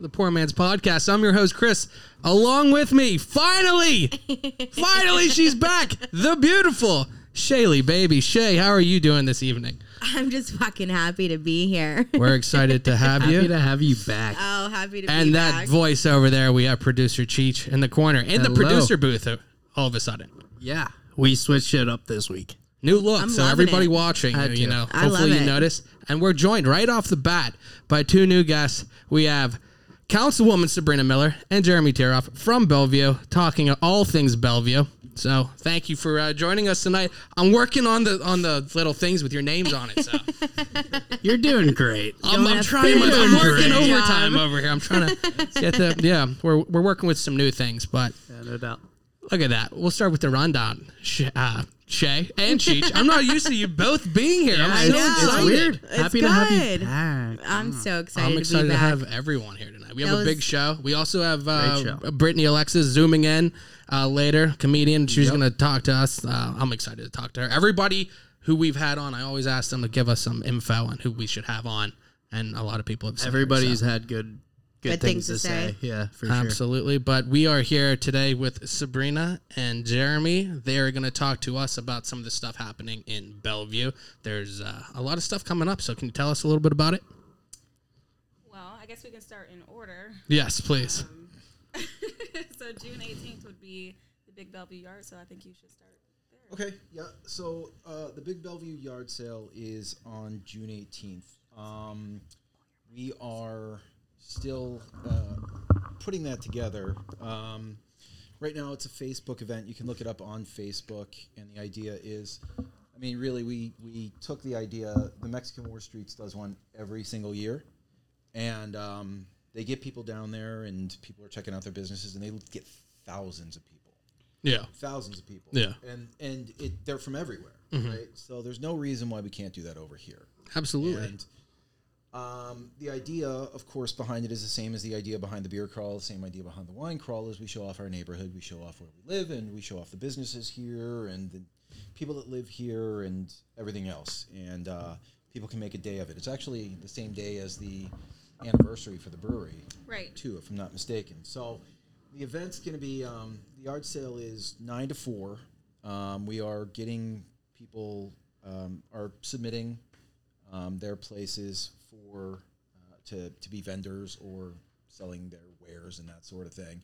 the Poor Man's Podcast. I'm your host, Chris. Along with me, finally, finally, she's back. The beautiful Shaylee, baby. Shay, how are you doing this evening? I'm just fucking happy to be here. We're excited to have you. Happy you. to have you back. Oh, happy to be And that back. voice over there, we have producer Cheech in the corner, in the Hello. producer booth. uh, All of a sudden, Yeah, we switched it up this week. New look. I'm so loving everybody it. watching, Had you to. know, I hopefully love you it. notice. And we're joined right off the bat by two new guests. We have Councilwoman Sabrina Miller and Jeremy Tiroff from Bellevue, talking all things Bellevue. So thank you for uh, joining us tonight. I'm working on the on the little things with your names on it. So You're doing great. I'm, I'm trying. My, I'm working great overtime over here. I'm trying to get the yeah. We're we're working with some new things, but Yeah, no doubt. Look at that. We'll start with the rundown. Uh, Shay and Cheech. I'm not used to you both being here. I'm so it's, know. it's excited. weird. It's Happy to have you back. I'm so excited, I'm excited to to, back. have everyone here tonight. We have That a big show. We also have uh. Brittany Alexis zooming in uh, later, comedian. She's going to talk to us. Uh, I'm excited to talk to her. Everybody who we've had on, I always ask them to give us some info on who we should have on, and a lot of people have said her, Everybody's so. had good good, Good things, things to to say. say. Yeah, for sure. Absolutely. But we are here today with Sabrina and Jeremy. They are going to talk to us about some of the stuff happening in Bellevue. There's uh, a lot of stuff coming up. So, can you tell us a little bit about it? Well, I guess we can start in order. Yes, please. so June 18th would be the Big Bellevue Yard, so I think you should start there. Okay, yeah. So uh, the Big Bellevue yard sale is on June 18th. Um, we are still uh, putting that together. Um, right now, it's a Facebook event. You can look it up on Facebook, and the idea is. I mean, really, we, we took the idea. The Mexican War Streets does one every single year, and um, they get people down there, and people are checking out their businesses, and they get thousands of people Yeah. thousands of people. Yeah. and and it, they're from everywhere, right? So there's no reason why we can't do that over here. Absolutely. And um, the idea, of course, behind it is the same as the idea behind the beer crawl. The same idea behind the wine crawl is we show off our neighborhood, we show off where we live, and we show off the businesses here and the people that live here and everything else. And uh, people can make a day of it. It's actually the same day as the anniversary for the brewery Right. too, if I'm not mistaken. So the event's going to be um, the yard sale is nine to four. Um, we are getting people um, are submitting um, their places for uh, to to be vendors or selling their wares and that sort of thing.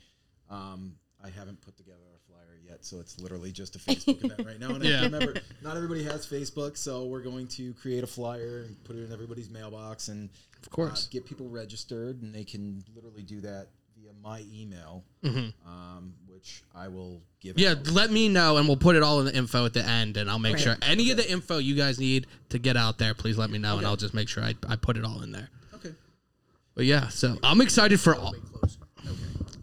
Um, I haven't put together a flyer yet, so it's literally just a Facebook event right now. And I Yeah. remember, not everybody has Facebook, so we're going to create a flyer and put it in everybody's mailbox and Of course. uh, get people registered, and they can literally do that via my email, um, which I will give. Mm-hmm. Yeah, out. let me know, and we'll put it all in the info at the end, and I'll make Right. sure any of the info you guys need to get out there, please let me know, and I'll just make sure I, I put it all in there. Okay. But yeah, so I'm excited for all.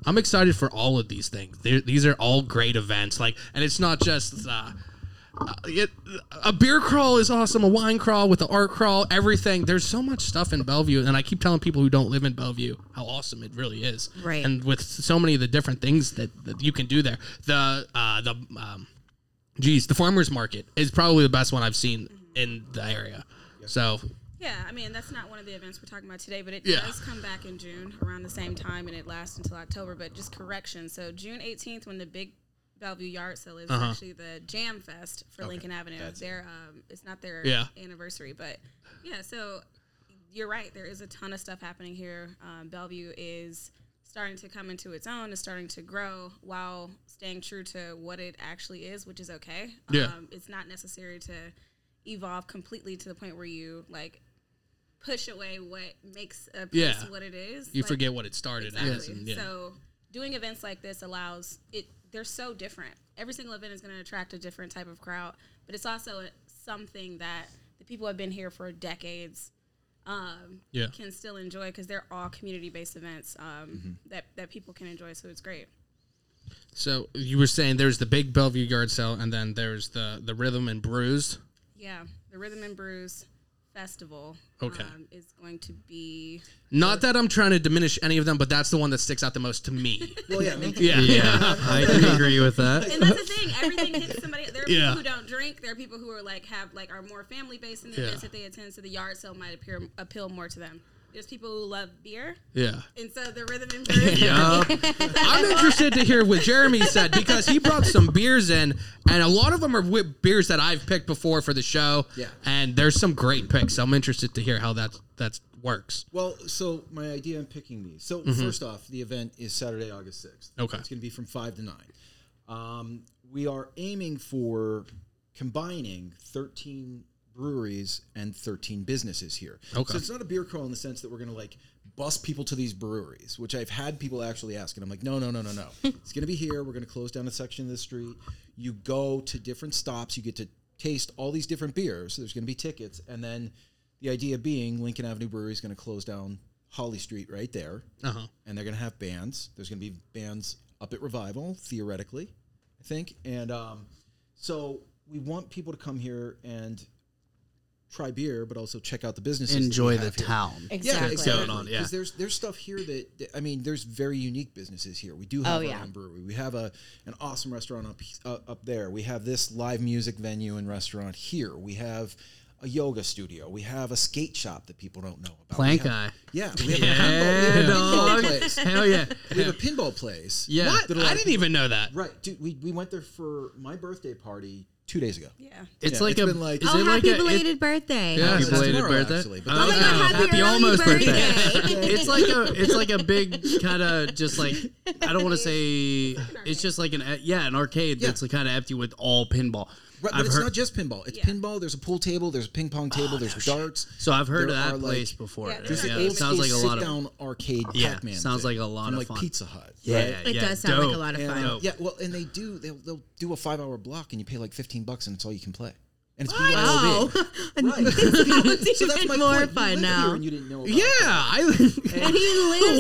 I'm excited for all of these things. They're, these are all great events. Like, and it's not just uh, it, a beer crawl is awesome. A wine crawl with the art crawl, everything. There's so much stuff in Bellevue, and I keep telling people who don't live in Bellevue how awesome it really is. Right. And with so many of the different things that, that you can do there, the uh, the um, geez, the farmers market is probably the best one I've seen in the area. So Yeah, I mean, that's not one of the events we're talking about today, but it Yeah. does come back in June around the same time and it lasts until October. But just correction. So, June 18th, when the big Bellevue Yard Sale is Uh-huh. actually the Jam Fest for Lincoln Avenue. that's. Their um, it's not their Yeah. anniversary, but yeah. So you're right. There is a ton of stuff happening here. Um, Bellevue is starting to come into its own. Is starting to grow while staying true to what it actually is, which is okay. Yeah. Um, it's not necessary to evolve completely to the point where you like push away what makes a place Yeah. what it is. you Like, forget what it started as. And, yeah. So doing events like this allows it. They're so different. Every single event is going to attract a different type of crowd, but it's also something that the people have been here for decades um, Yeah. can still enjoy because they're all community based events um, Mm-hmm. that that people can enjoy. So it's great. So you were saying there's the big Bellevue yard sale, and then there's the the Rhythm and Brews. Yeah, the Rhythm and Brews Festival Okay. um, is going to be Not that I'm trying to diminish any of them, but that's the one that sticks out the most to me. Well, yeah, me too. yeah. Yeah, I can agree with that. and that's the thing. Everything hits somebody. There are Yeah. people who don't drink. There are people who are like have like are more family based in the Yeah. events that they attend. So the yard sale might appear appeal more to them. There's people who love beer, Yeah. and so the rhythm and blues. yeah. I'm interested to hear what Jeremy said because he brought some beers in, and a lot of them are wi- beers that I've picked before for the show. Yeah. And there's some great picks. So I'm interested to hear how that that works. Well, so my idea in picking these. So first off, the event is Saturday, August sixth. Okay. it's going to be from five to nine. Um, we are aiming for combining thirteen breweries and thirteen businesses here. Okay. so it's not a beer crawl in the sense that we're going to like bus people to these breweries, which I've had people actually ask, and I'm like, no, no, no, no, no. it's going to be here. We're going to close down a section of the street. You go to different stops. You get to taste all these different beers. So There's going to be tickets, and then the idea being Lincoln Avenue Brewery is going to close down Holly Street right there, Uh huh. and they're going to have bands. There's going to be bands up at Revival, theoretically, I think, and um, so we want people to come here and try beer, but also check out the businesses. Enjoy the have here. town. Yeah, Exactly. exactly. Going on, yeah. Because there's there's stuff here that, that- I mean, there's very unique businesses here. We do have Oh, our yeah. own brewery. We have a an awesome restaurant up uh, up there. We have this live music venue and restaurant here. We have a yoga studio. We have a skate shop that people don't know about. Plank have- eye. Yeah, we have, Yeah, a pinball, we have a pinball place. Hell yeah. We have a pinball place. Yeah. What? I didn't even know that. Right, dude. We, we went there for my birthday party two days ago. yeah. It's Yeah, like it's a. been like- is oh, it like happy a? it- belated birthday! Yeah. Happy It's belated tomorrow, birthday. actually, but Oh, Oh my God, happy happy early almost birthday. birthday. it's like a it's like a big kind of just like I don't want to say it's just like an yeah an arcade Yeah. that's kind of empty with all pinball. Right, but I've it's heard, not just pinball. It's Yeah. pinball. There's a pool table. There's a ping pong table. there's darts. so I've heard there of that are, like- place before. Yeah, Yeah, there's There's Yeah, an it old it sounds like a lot of sit-down arcade Yeah, Pac-Man. sounds thing like a lot from of like fun. Pizza Hut. yeah, right? yeah, It does sound like a lot of And, fun. uh, yeah, well, and they do. They'll, they'll do a five-hour block, and you pay like fifteen bucks, and it's all you can play. And it's Oh, BYOB. Right. it's So that's my more point. Fun now. And you didn't know. About Yeah. I. And he lives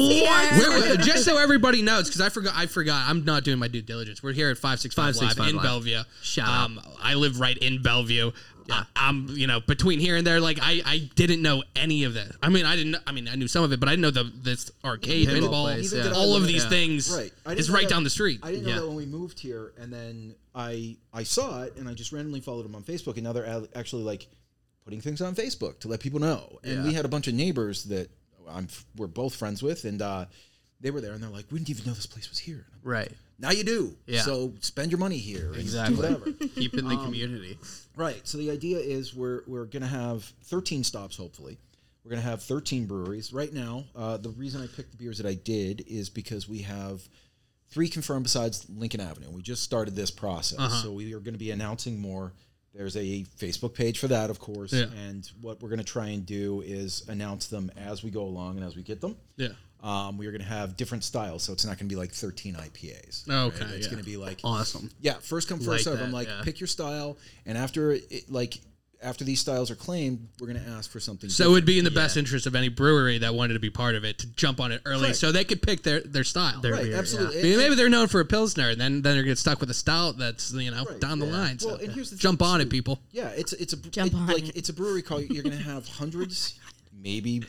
here. We're- just so everybody knows, because I forgot, I forgot, I'm not doing my due diligence. We're here at five six five live 565 in. Bellevue. Shout out. um, I live right in Bellevue. Yeah. I'm, you know, between here and there, like I, I didn't know any of this. I mean, I didn't. I mean, I knew some of it, but I didn't know the this arcade, Pinball pinball, place, Neither did I all of when these yeah. things Right. I didn't is know right that- down the street. I didn't know Yeah. that when we moved here, and then I I saw it, and I just randomly followed them on Facebook, and now they're al- actually like putting things on Facebook to let people know. And Yeah. we had a bunch of neighbors that I'm we're both friends with, and uh, they were there, and they're like, "We didn't even know this place was here." And I'm Right. Now you do. Yeah. So spend your money here. and Exactly. Do whatever. Keep in the community. Right. So the idea is we're we're gonna have 13 stops. Hopefully, we're gonna have 13 breweries. Right now, uh, the reason I picked the beers that I did is because we have three confirmed besides Lincoln Avenue. We just started this process, so we are going to be announcing more. There's a Facebook page for that, of course, Yeah. and what we're going to try and do is announce them as we go along and as we get them. yeah. Um, we are going to have different styles, so it's not going to be like 13 IPAs. Okay, It's yeah. going to be like Awesome. yeah, first come first Like serve. that, I'm like, yeah. pick your style, and after it, like after these styles are claimed, we're gonna ask for something. So it would be in the Yeah. best interest of any brewery that wanted to be part of it to jump on it early, Right. so they could pick their their style. Their right, beer, absolutely. I mean, maybe they're known for a pilsner, and then then they're gonna get stuck with a stout that's you know Right, down the line. Well, So and here's the jump thing, on too. it, people. Yeah, it's it's a Jump it- on like it. it's a brewery call. You're gonna have hundreds, maybe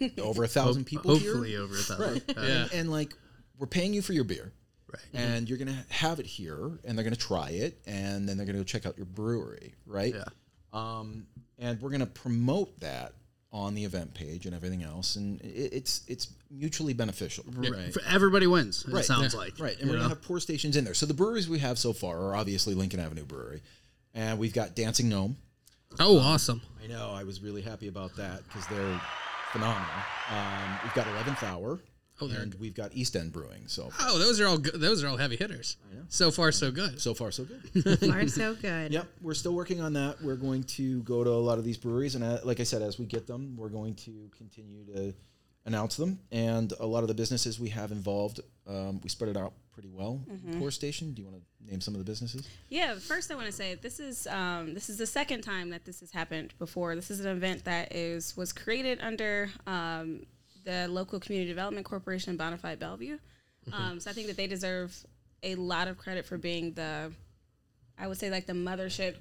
over a thousand people Hopefully here. over a thousand. Right. Yeah. And, and, like we're paying you for your beer. Right. And you're gonna have it here, and they're gonna try it, and then they're gonna go check out your brewery, right? Yeah. Um, and we're gonna promote that on the event page and everything else, and it, it's it's mutually beneficial, Right. Everybody wins. It Right. sounds Yeah. like. Right, and we're gonna have pour stations in there. So the breweries we have so far are obviously Lincoln Avenue Brewery, and we've got Dancing Gnome. Oh, awesome! I know, I was really happy about that because they're phenomenal. Um, we've got Eleventh Hour, Oh, they're and we've got East End Brewing. So Oh, those are all good. Those are all heavy hitters. So far, so good. so far so good. So far so good. Yep, we're still working on that. We're going to go to a lot of these breweries, and uh, like I said, as we get them, we're going to continue to announce them. And a lot of the businesses we have involved, um, we spread it out pretty well. Poor Station, do you want to name some of the businesses? Yeah, first I want to say this is um, this is the second time that this has happened before. This is an event that is was created under um, the local community development corporation Bonafide Bellevue. Um, so I think that they deserve a lot of credit for being the, I would say like the mothership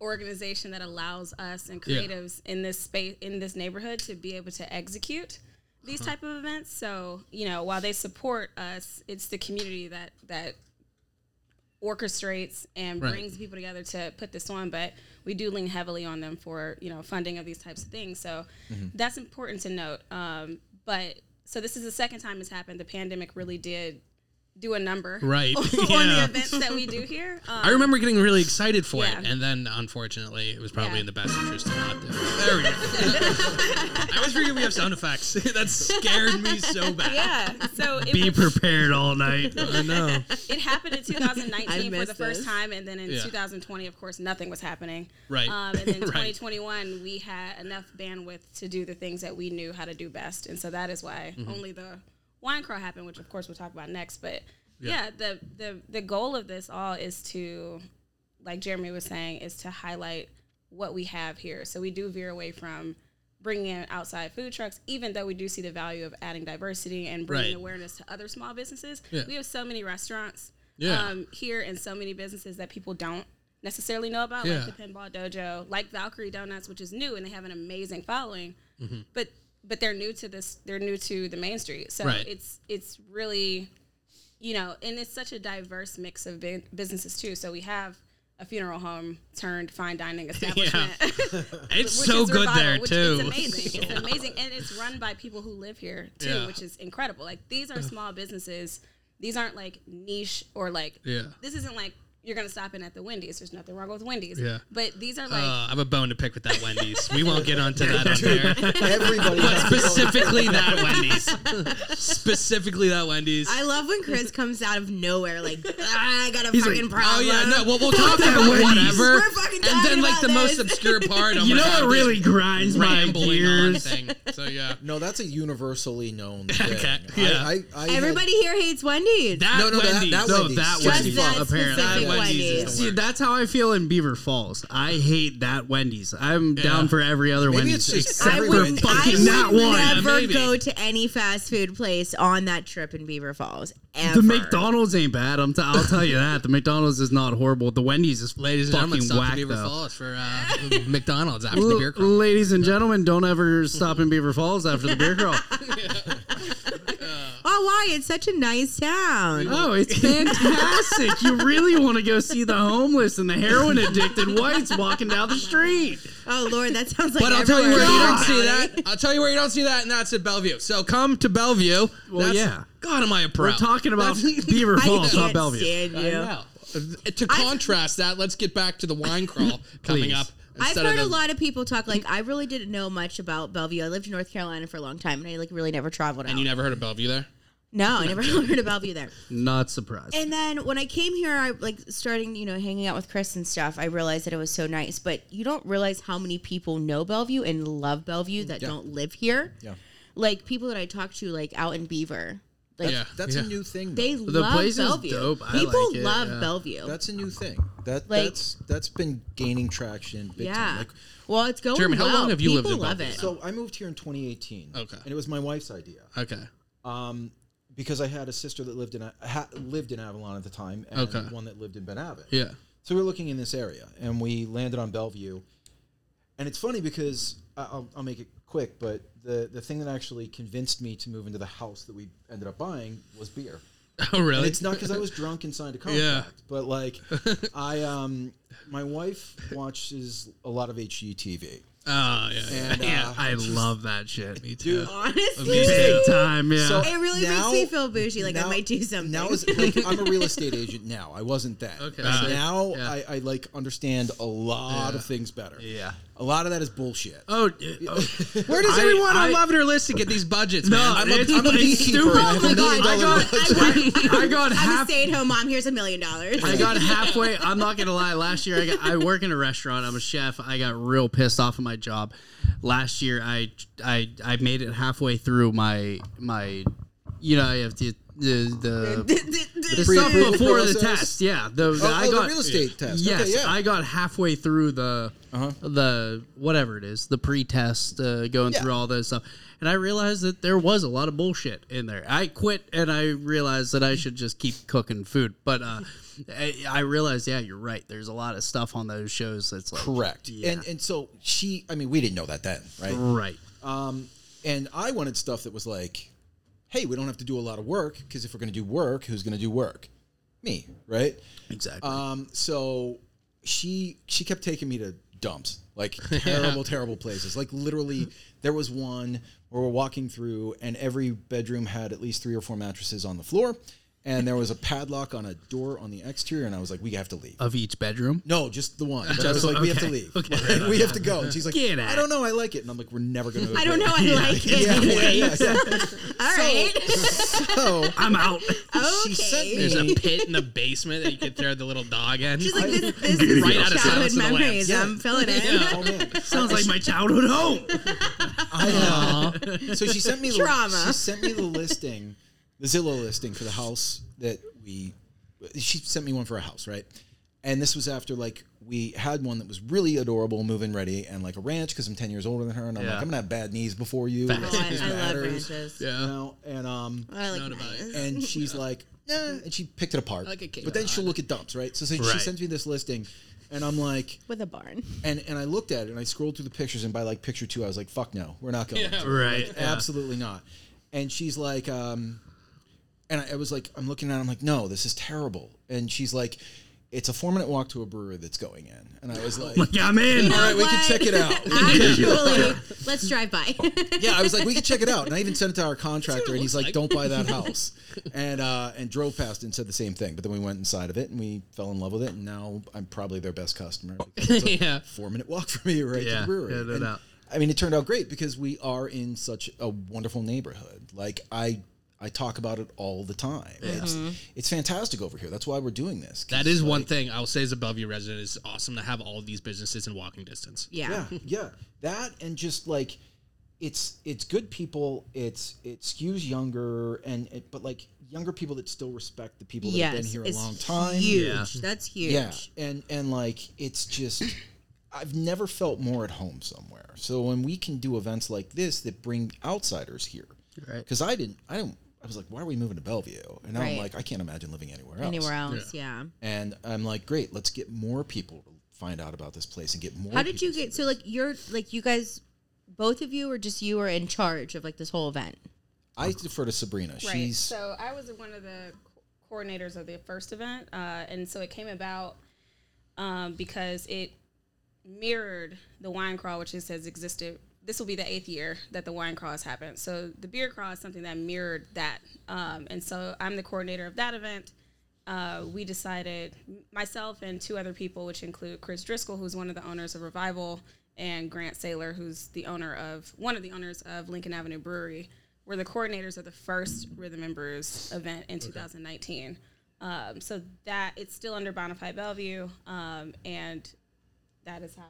organization that allows us and Yeah. creatives in this space in this neighborhood to be able to execute these type of events. So you know, while they support us, it's the community that that orchestrates and Right. brings people together to put this on. But we do lean heavily on them for you know funding of these types of things. So that's important to note. Um, but so this is the second time it's happened. The pandemic really did do a number Right. on the events that we do here um, I remember getting really excited for Yeah. it, and then unfortunately, it was probably Yeah. in the best interest to not do. it. There we go. I was forget we have sound effects. that scared me so bad. yeah so it Be was- prepared all night. I know. it happened in 2019 for the missed first this. time, and then in Yeah. 2020, of course, nothing was happening. Right. Um, and then Right. 2021, we had enough bandwidth to do the things that we knew how to do best, and so that is why Mm-hmm. only the wine crawl happened, which of course we'll talk about next. But yeah, the the the goal of this all is to, like Jeremy was saying, is to highlight what we have here. So we do veer away from bringing in outside food trucks, even though we do see the value of adding diversity and bringing Right. awareness to other small businesses. Yeah. We have so many restaurants Yeah. um, here and so many businesses that people don't necessarily know about, Yeah. like the Pinball Dojo, like Valkyrie Donuts, which is new and they have an amazing following, Mm-hmm. but but they're new to this. They're new to the main street, so Right. it's it's really, you know, and it's such a diverse mix of businesses too. So we have a funeral home turned fine dining establishment. It's which so is good Revival, there which too. It's amazing. It's amazing, and it's run by people who live here too, Yeah. which is incredible. Like these are small businesses. These aren't like niche or like. Yeah. This isn't like you're gonna stop in at the Wendy's. There's nothing wrong with Wendy's. Yeah. But these are Uh, like. I have a bone to pick with that Wendy's. We won't get onto that on there. Everybody has to go- Specifically that Wendy's. Specifically that Wendy's. I love when Chris comes out of nowhere like "Ah, I got a He's fucking like, problem. Oh yeah, no. Well, we'll talk that about Wendy's. whatever, We're fucking and then like about the most obscure part. I'm You know what really grinds my rambling gears? thing. So yeah, No, that's a universally known thing. Okay, yeah. I, I, had- Everybody here hates Wendy's. that No, no, that- Wendy's. that No, Wendy's. that Just Wendy's. that apparently. Specific Wendy's is Wendy's. the See, worst. that's how I feel in Beaver Falls. I hate that Wendy's. I'm down for every other Maybe Wendy's it's just except I every for Wendy's. fucking I would that one. never maybe. go to any fast food place on that trip in Beaver Falls. Ever. The McDonald's ain't bad. I'm t- I'll tell you that. The McDonald's is not horrible. The Wendy's is Ladies and gentlemen, fucking stop whack to Beaver though. Falls for uh, McDonald's after the L- beer crawl. Ladies and gentlemen, don't ever stop in Beaver Falls after the beer crawl. Why? It's such a nice town. Oh, it's fantastic. you really want to go see the homeless and the heroin addicted whites walking down the street. Oh Lord, that sounds like. But I'll tell you where you don't see that. I'll tell you where you don't see that, and that's at Bellevue. So come to Bellevue. Well, That's- yeah. God, am I a pro? We're talking about That's- Beaver I Falls, not can't Bellevue. stand I know. Uh, To contrast that, let's get back to the wine crawl coming Please. up. I've instead heard of a the- lot of people talk like I really didn't know much about Bellevue. I lived in North Carolina for a long time, and I like really never traveled out. And you never heard of Bellevue there? No, I never heard of Bellevue there. Not surprised. And then when I came here, I like starting, you know, hanging out with Chris and stuff. I realized that it was so nice, but you don't realize how many people know Bellevue and love Bellevue that Yeah. don't live here. Yeah. Like people that I talk to, like out in Beaver, like Yeah. That's yeah. a new thing. they though. The love place is Bellevue. dope. I People like it, love yeah. Bellevue. That's a new thing. That Like- that's that's been gaining traction. Big yeah. Time. Like, well, it's going Jeremy, how well. long have you lived in love Bellevue? it. so I moved here in 2018. Okay. And it was my wife's idea. Okay. Um, because I had a sister that lived in A- ha- lived in Avalon at the time, and Okay. one that lived in Ben Avon. Yeah. So we were looking in this area, and we landed on Bellevue. And it's funny because I'll, I'll make it quick, but the the thing that actually convinced me to move into the house that we ended up buying was beer. Oh, And really? it's not because I was drunk and signed a contract, but like I um my wife watches a lot of HGTV. Oh, yeah. yeah. And, yeah. uh, I love that shit. Me too. Dude, Honestly, Big time, yeah. So- it really Now- makes me feel bougie. Like I now- might do something. Now is like I'm a real estate agent now. I wasn't then. Okay. But Uh, now yeah. I, I like understand a lot Yeah. of things better. yeah. A lot of that is bullshit. Oh, uh, Where does I- everyone I- on Love It or List to get these budgets, No, man? I'm a, it's- I'm a beekeeper. I Oh my God, I dollar got- budget. I got I'm a stay-at-home mom. Here's a million dollars. I got halfway. I'm not gonna lie. Last year, I got. I work in a restaurant. I'm a chef. I got real pissed off of my job. Last year, I I I made it halfway through my my. You know, I have to the the, the stuff before the test. Yeah, the, the- Oh, I oh, got the real estate test. Yes, okay, yeah. I got halfway through the Uh-huh. the whatever it is, the pre-test, uh, going Yeah. through all this stuff, and I realized that there was a lot of bullshit in there. I quit, and I realized that I should just keep cooking food. But uh, I, I realized, yeah, you're right. There's a lot of stuff on those shows that's like Correct. Yeah. And and so she, I mean, we didn't know that then, right? right. And I wanted stuff that was like, hey, we don't have to do a lot of work because if we're going to do work, who's going to do work? Me, right? Exactly. Um, so she she kept taking me to dumps, like terrible, terrible places. Like literally, there was one where we're walking through, and every bedroom had at least three or four mattresses on the floor, and there was a padlock on a door on the exterior, and I was like, we have to leave. of each bedroom. No, just the one. But I was like, we have to leave. okay. Like, we have to go. And she's like, Get I don't know, I like it. And I'm like, we're never going to. I don't know. I like it. Yeah, yeah, yeah. So, All right. so I'm out. she sent me. There's a pit in the basement that you could throw the little dog in. She's like, this, this is Right out of childhood Silence of the Lambs. memories. Yeah. I'm filling it. Oh. Sounds like my childhood home. I, uh, so she sent me the Trauma. she sent me the listing, the Zillow listing for the house that we. She sent me one for a house, right? And this was after like we had one that was really adorable, move-in ready, and like a ranch because I'm ten years older than her, and I'm like I'm gonna have bad knees before you. Facts. Like, Oh, I, I love matters, ranches. You know, and um, I like Known about it. and she's like, nah, and she picked it apart. Like a Cape but then she'll look at dumps, right? So, so Right. she sends me this listing, and I'm like, with a barn. and and I looked at it and I scrolled through the pictures and by like picture two I was like fuck no we're not going to. Right. Like, absolutely not and she's like um and I, I was like I'm looking at it I'm like no this is terrible and she's like it's a four minute walk to a brewery that's going in and I was like Yeah, I'm in. all right we can check it out Actually, let's drive by. yeah I was like we can check it out and I even sent it to our contractor and he's like, like. don't buy that house and uh and drove past and said the same thing but then we went inside of it and we fell in love with it and now I'm probably their best customer it's a Yeah. four minute walk from me right to the brewery yeah, no And, doubt. I mean, it turned out great because we are in such a wonderful neighborhood. Like I, I talk about it all the time. It's mm-hmm. it's fantastic over here. That's why we're doing this. That is one thing I will say as a Bellevue resident is awesome to have all of these businesses in walking distance. yeah. Yeah, yeah. That and just like, it's it's good people. It's it skews younger and it, but like younger people that still respect the people that have been here a it's long time. Huge. Yeah. That's huge. Yeah, and and like it's just I've never felt more at home somewhere. So when we can do events like this that bring outsiders here, Right. Because I didn't, I don't. I was like, why are we moving to Bellevue? And now I'm like, I can't imagine living anywhere else. Anywhere else, yeah. And I'm like, great, let's get more people to find out about this place and get more. How did you get see so like you're like you guys both of you or just you are in charge of like this whole event? this. I defer to Sabrina. Right. She's so I was one of the co- coordinators of the first event, uh, and so it came about um, because it mirrored the wine crawl, which it says existed. This will be the eighth year that the wine crawl has happened. So the beer crawl is something that mirrored that, um, and so I'm the coordinator of that event. Uh, we decided, myself and two other people, which include Chris Driscoll, who's one of the owners of Revival, and Grant Saylor, who's the owner of one of the owners of Lincoln Avenue Brewery, were the coordinators of the first Rhythm and Brews event in 2019. Um, so that it's still under Bonafide Bellevue, um, and that is how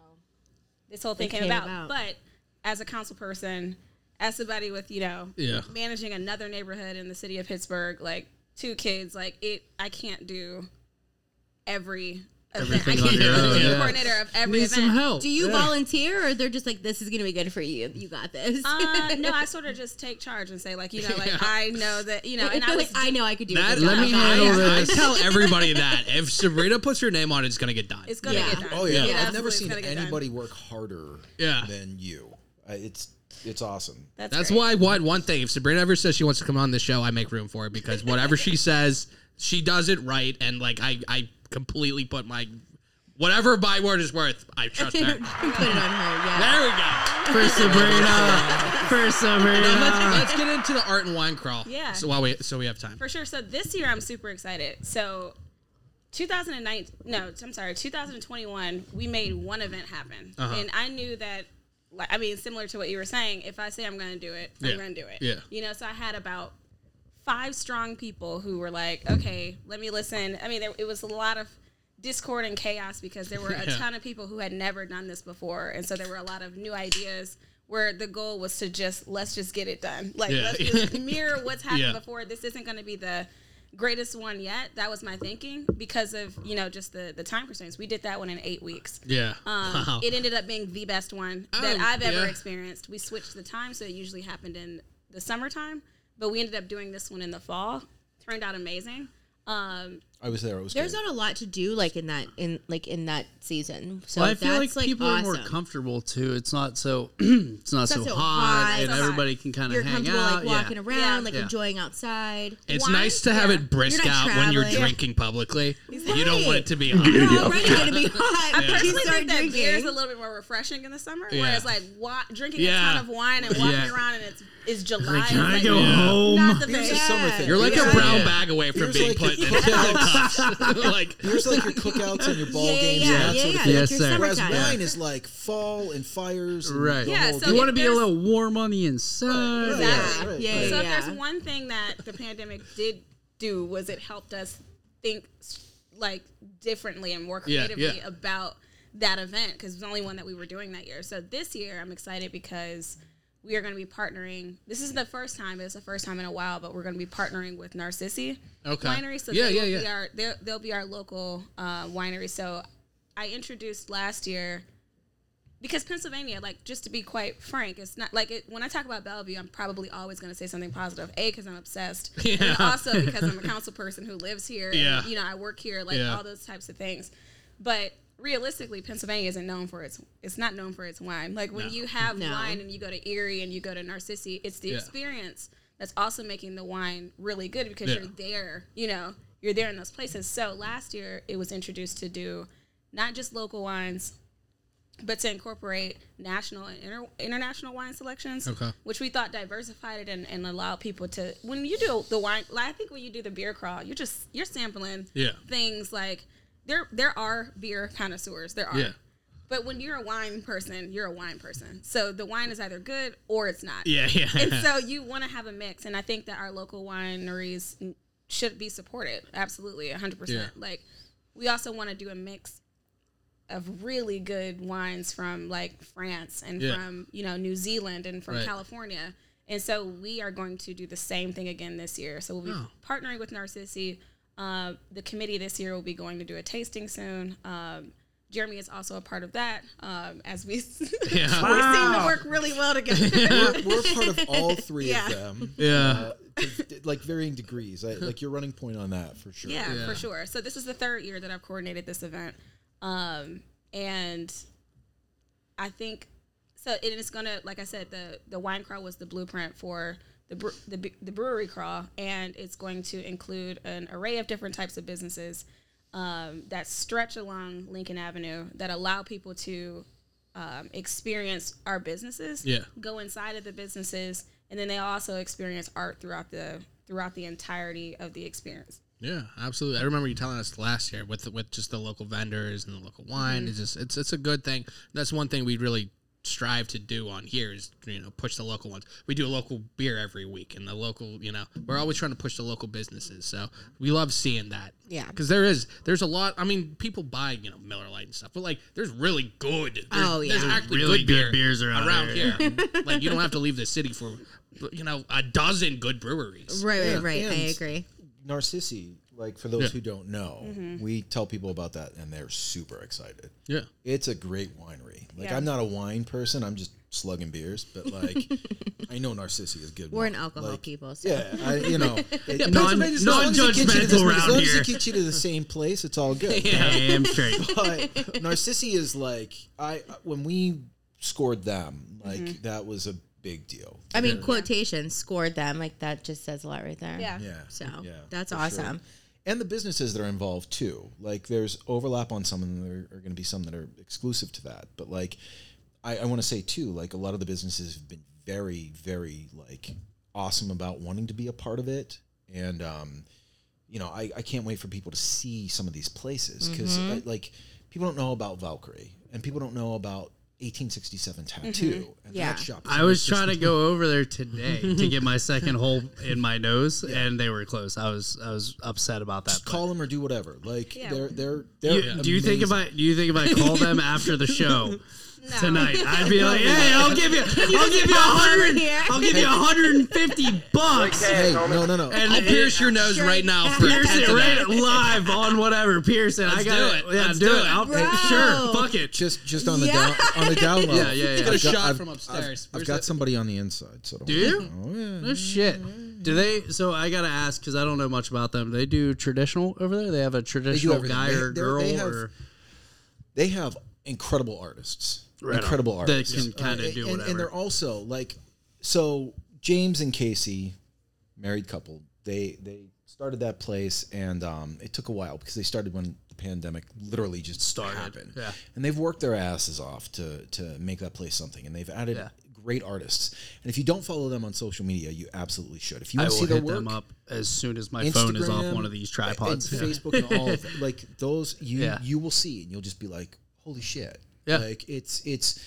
this whole thing came, came about. about. But as a council person, as somebody with you know Yeah. managing another neighborhood in the city of Pittsburgh, like two kids, like it, I can't do every event. I can't be the yeah. coordinator of every Need event. some help. Do you volunteer or they're just like this is gonna be good for you? You got this. Uh, no, I sort of just take charge and say like, you know, like I know that you know, and and I like was I know I could do That. Let me I, handle I this. tell everybody that if Sabrina puts her name on it, it's gonna get done. it's gonna Yeah. get done. Oh yeah, It I've never seen gonna done. anybody work harder Yeah. than you. It's it's awesome. That's, That's great. why one one thing. If Sabrina ever says she wants to come on the show, I make room for it because whatever she says, she does it right, and like I I completely put my whatever my word is worth. I trust her. Put it on her. Yeah. There we go. For Sabrina. For Now Sabrina. let's, let's get into the art and wine crawl. Yeah. So while we so we have time. For sure. So this year I'm super excited. So 2009 no i'm sorry 2021 we made one event happen Uh-huh. and i knew that like i mean similar to what you were saying if i say i'm going to do it Yeah. i'm going to do it Yeah. you know so i had about five strong people who were like okay let me listen i mean there, it was a lot of discord and chaos because there were a Yeah. ton of people who had never done this before and so there were a lot of new ideas where the goal was to just let's just get it done like Yeah. let's just mirror what's happened Yeah. before this isn't going to be the greatest one yet that was my thinking because of you know just the the time constraints we did that one in eight weeks Yeah. um, Wow. it ended up being the best one that Oh, I've ever yeah. experienced. We switched the time, so it usually happened in the summertime, but we ended up doing this one in the fall. Turned out amazing. Um, I was there. It was There's great. not a lot to do like in that in like in that season. So well, I feel like, that's, people awesome. are more comfortable too. It's not so it's not It's so, so hot, hot, and it's not everybody can kind You're of hang comfortable out. like walking yeah. around, Yeah. like Yeah. enjoying outside. It's Wine? nice to have it brisk You're not out when you're traveling. drinking publicly. You don't want it to be hot. You're already gonna be hot. I when you personally start think that beer is a little bit more refreshing in the summer, Yeah. whereas like wa- drinking Yeah. a ton of wine and walking around and it's is July. Like, is, can I like, go Yeah. home? Not the Here's thing. a summer thing. You're like Here's a brown like- bag away from Here's being like put your in cups. like Here's like your cookouts and your ball yeah, games yeah, and that yeah, sort yeah, of thing. Yes, like sir. Whereas summertime. wine is like fall and fires. And Right. Yeah, so. You want to be a little warm on the inside. Right, Yeah. right, right, Yeah, right. So yeah. if there's one thing that the pandemic did do was it helped us think like differently and more creatively yeah. about that event because it was the only one that we were doing that year. So this year I'm excited because we are going to be partnering. This is the first time, it's the first time in a while, but we're going to be partnering with Narcisi Okay. Winery. So Yeah, they yeah, will yeah. Be our, they'll, they'll be our local uh, winery. So I introduced last year because Pennsylvania, like just to be quite frank, it's not like it, when I talk about Bellevue, I'm probably always going to say something positive. A, because I'm obsessed, Yeah. and also because I'm a council person who lives here. Yeah. and, you know, I work here, like Yeah. all those types of things. But realistically, Pennsylvania isn't known for its. It's not known for its wine. Like when No. you have No. wine and you go to Erie and you go to Narcisi, it's the Yeah. experience that's also making the wine really good because Yeah. you're there. You know, you're there in those places. So last year it was introduced to do not just local wines but to incorporate national and inter- international wine selections, Okay. which we thought diversified it and, and allowed people to. When you do the wine, like, I think when you do the beer crawl, you're just you're sampling Yeah. things like there there are beer connoisseurs, there are, Yeah. but when you're a wine person, you're a wine person. So the wine is either good or it's not. yeah, yeah. And so you want to have a mix, and I think that our local wineries should be supported absolutely 100%. Yeah. Like we also want to do a mix of really good wines from like France and Yeah. from you know New Zealand and from Right. California. And so we are going to do the same thing again this year. So we'll be Oh. partnering with Narcisi. Uh, the committee this year will be going to do a tasting soon. Um, Jeremy is also a part of that. Um, as we Yeah. we seem to work really well together. we're, we're part of all three Yeah. of them. Yeah. uh, to, like varying degrees. I, like your running point on that for sure. Yeah, Yeah. for sure. So this is the third year that I've coordinated this event, um, and I think so. It is gonna, like I said, the the wine crawl was the blueprint for the bre- the, the brewery crawl, and it's going to include an array of different types of businesses um, that stretch along Lincoln Avenue that allow people to um, experience our businesses. Yeah. Go inside of the businesses, and then they also experience art throughout the throughout the entirety of the experience. Yeah, absolutely. I remember you telling us last year with with just the local vendors and the local wine. Mm-hmm. It's just it's it's a good thing. That's one thing we really strive to do on here is you know push the local ones. We do a local beer every week, and the local you know we're always trying to push the local businesses. So we love seeing that. Yeah. because there is there's a lot. I mean, people buy you know Miller Lite and stuff, but like there's really good. Oh, there's, Oh, there's yeah. actually Really good, good beer beers around around here, here. like you don't have to leave the city for you know a dozen good breweries. Right, Yeah, right, right. I agree. Narcisi, like for those Yeah. who don't know, Mm-hmm. we tell people about that and they're super excited. Yeah. It's a great winery. Like Yeah. I'm not a wine person. I'm just slugging beers, but like I know Narcisi is good. We're wine. an alcohol Like, people. So. Yeah, I, you know, it, Non- Pennsylvania's as long as it gets you to non-judgmental the- around As long as it gets you to the same place, it's all good. Damn straight. But Narcisi is like I when we scored them, like Mm-hmm. that was a big deal. I mean, quotation scored them. Like that just says a lot right there. Yeah. Yeah. So yeah, that's for sure. And the businesses that are involved too. Like there's overlap on some, and there are going to be some that are exclusive to that. But like, I, I want to say too, like a lot of the businesses have been very, very like awesome about wanting to be a part of it. And um, you know, I, I can't wait for people to see some of these places because Mm-hmm. like people don't know about Valkyrie and people don't know about 1867 tattoo. Mm-hmm. And Yeah. that shop. I was trying to go over there today to get my second hole in my nose, and they were closed. I was I was upset about that. just call them or do whatever. Like Yeah. they're they're they're. You- do you think if. I do you think if I call them after the show tonight, I'd be like, hey, I'll give you, I'll give you a hundred. I'll give you a hundred and fifty bucks, Hey, no, no, no. and I'll pierce your nose Straight right now for Pierce it right live on whatever. Pierce it. I Let's got do it. it. Yeah, Let's do do it. it. I'll, Bro. sure. Fuck it. just just on the Yeah. down on the down low. Yeah, yeah, yeah. Get a I've got- shot I've- from upstairs. I've Where's got that? somebody on the inside. So don't Do you? worry. Oh yeah. No shit. Do they? So I gotta ask because I don't know much about them. They do traditional over there. They have a traditional everything. guy They- or they're- girl they have- or They have incredible artists. Right on. incredible That artists. can kinda do and, whatever. And they're also like so James and Casey, married couple, they they started that place and um, it took a while because they started when the pandemic literally just Started, happened. yeah. And they've worked their asses off to to make that place something and they've added Yeah. great artists. And if you don't follow them on social media, you absolutely should. If you I want will to see their hit work, them up as soon as my phone is off one of these and tripods. Yeah. Facebook and all of that. Like those you Yeah. you will see and you'll just be like, holy shit. Yeah. Like it's it's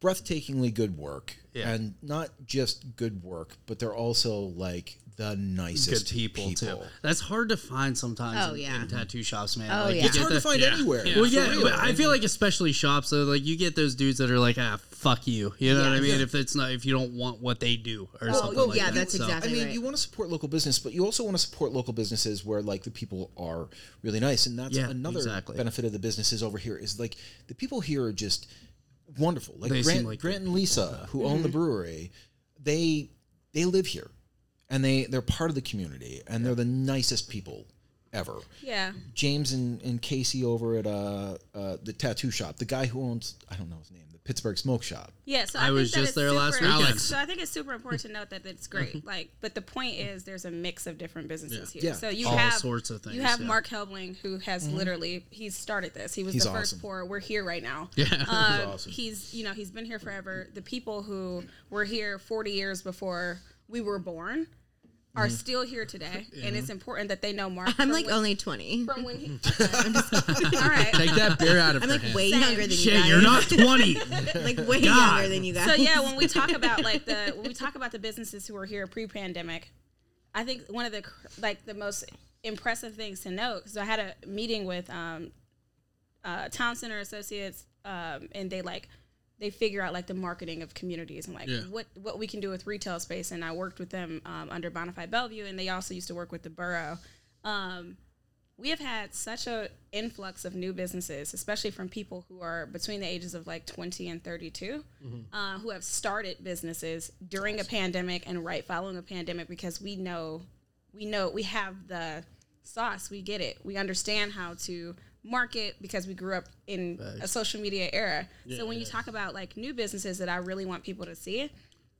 breathtakingly good work. Yeah. And not just good work, but they're also like the Good nicest people, too. That's hard to find sometimes Oh, in, yeah. in tattoo shops, man. Oh, like, yeah. you It's get hard to find yeah. anywhere. Yeah. Well, yeah, real. but I feel like especially shops, though, like you get those dudes that are like, ah, fuck you. You know what I mean? If it's not, if you don't want what they do or something well, like yeah, that. that's So- exactly- I mean, right. you want to support local business, but you also want to support local businesses where like the people are really nice, and that's Yeah, another exactly. benefit of the businesses over here is like the people here are just wonderful. Like They Grant, seem like- Grant and Lisa, who own Mm-hmm. the brewery, they they live here, and they they're part of the community, and they're the nicest people ever. Yeah. James and, and Casey over at uh, uh the tattoo shop, the guy who owns I don't know his name, the Pittsburgh Smoke Shop. Yeah, so I I, think was that just there last week. Alex. So I think it's super important to note that it's great. Like, but the point is, there's a mix of different businesses Yeah. here. Yeah. So you All have sorts of things, You have yeah. Mark Helbling, who has literally he's started this. He was He's the first awesome. pour. We're here right now. Yeah. Um, awesome. He's you know he's been here forever. The people who were here 40 years before we were born are Mm-hmm. still here today, and it's important that they know Mark. I'm like when- only 20. from when he. all right. Take that beer out of I'm like hand. way Same. younger than you Shit, guys. you're not 20. like way God. younger than you guys. So yeah, when we talk about like the when we talk about the businesses who were here pre-pandemic, I think one of the like the most impressive things to note because I had a meeting with um, uh, Town Center Associates, um, and they like they figure out like the marketing of communities and like Yeah. what what we can do with retail space. And I worked with them um, under Bonafide Bellevue, and they also used to work with the borough. Um, we have had such a influx of new businesses, especially from people who are between the ages of like 20 and 32, uh, who have started businesses during a pandemic and right following a pandemic because we know, we know, we have the sauce, we get it, we understand how to market because we grew up in a social media era. so when you talk about like new businesses that I really want people to see,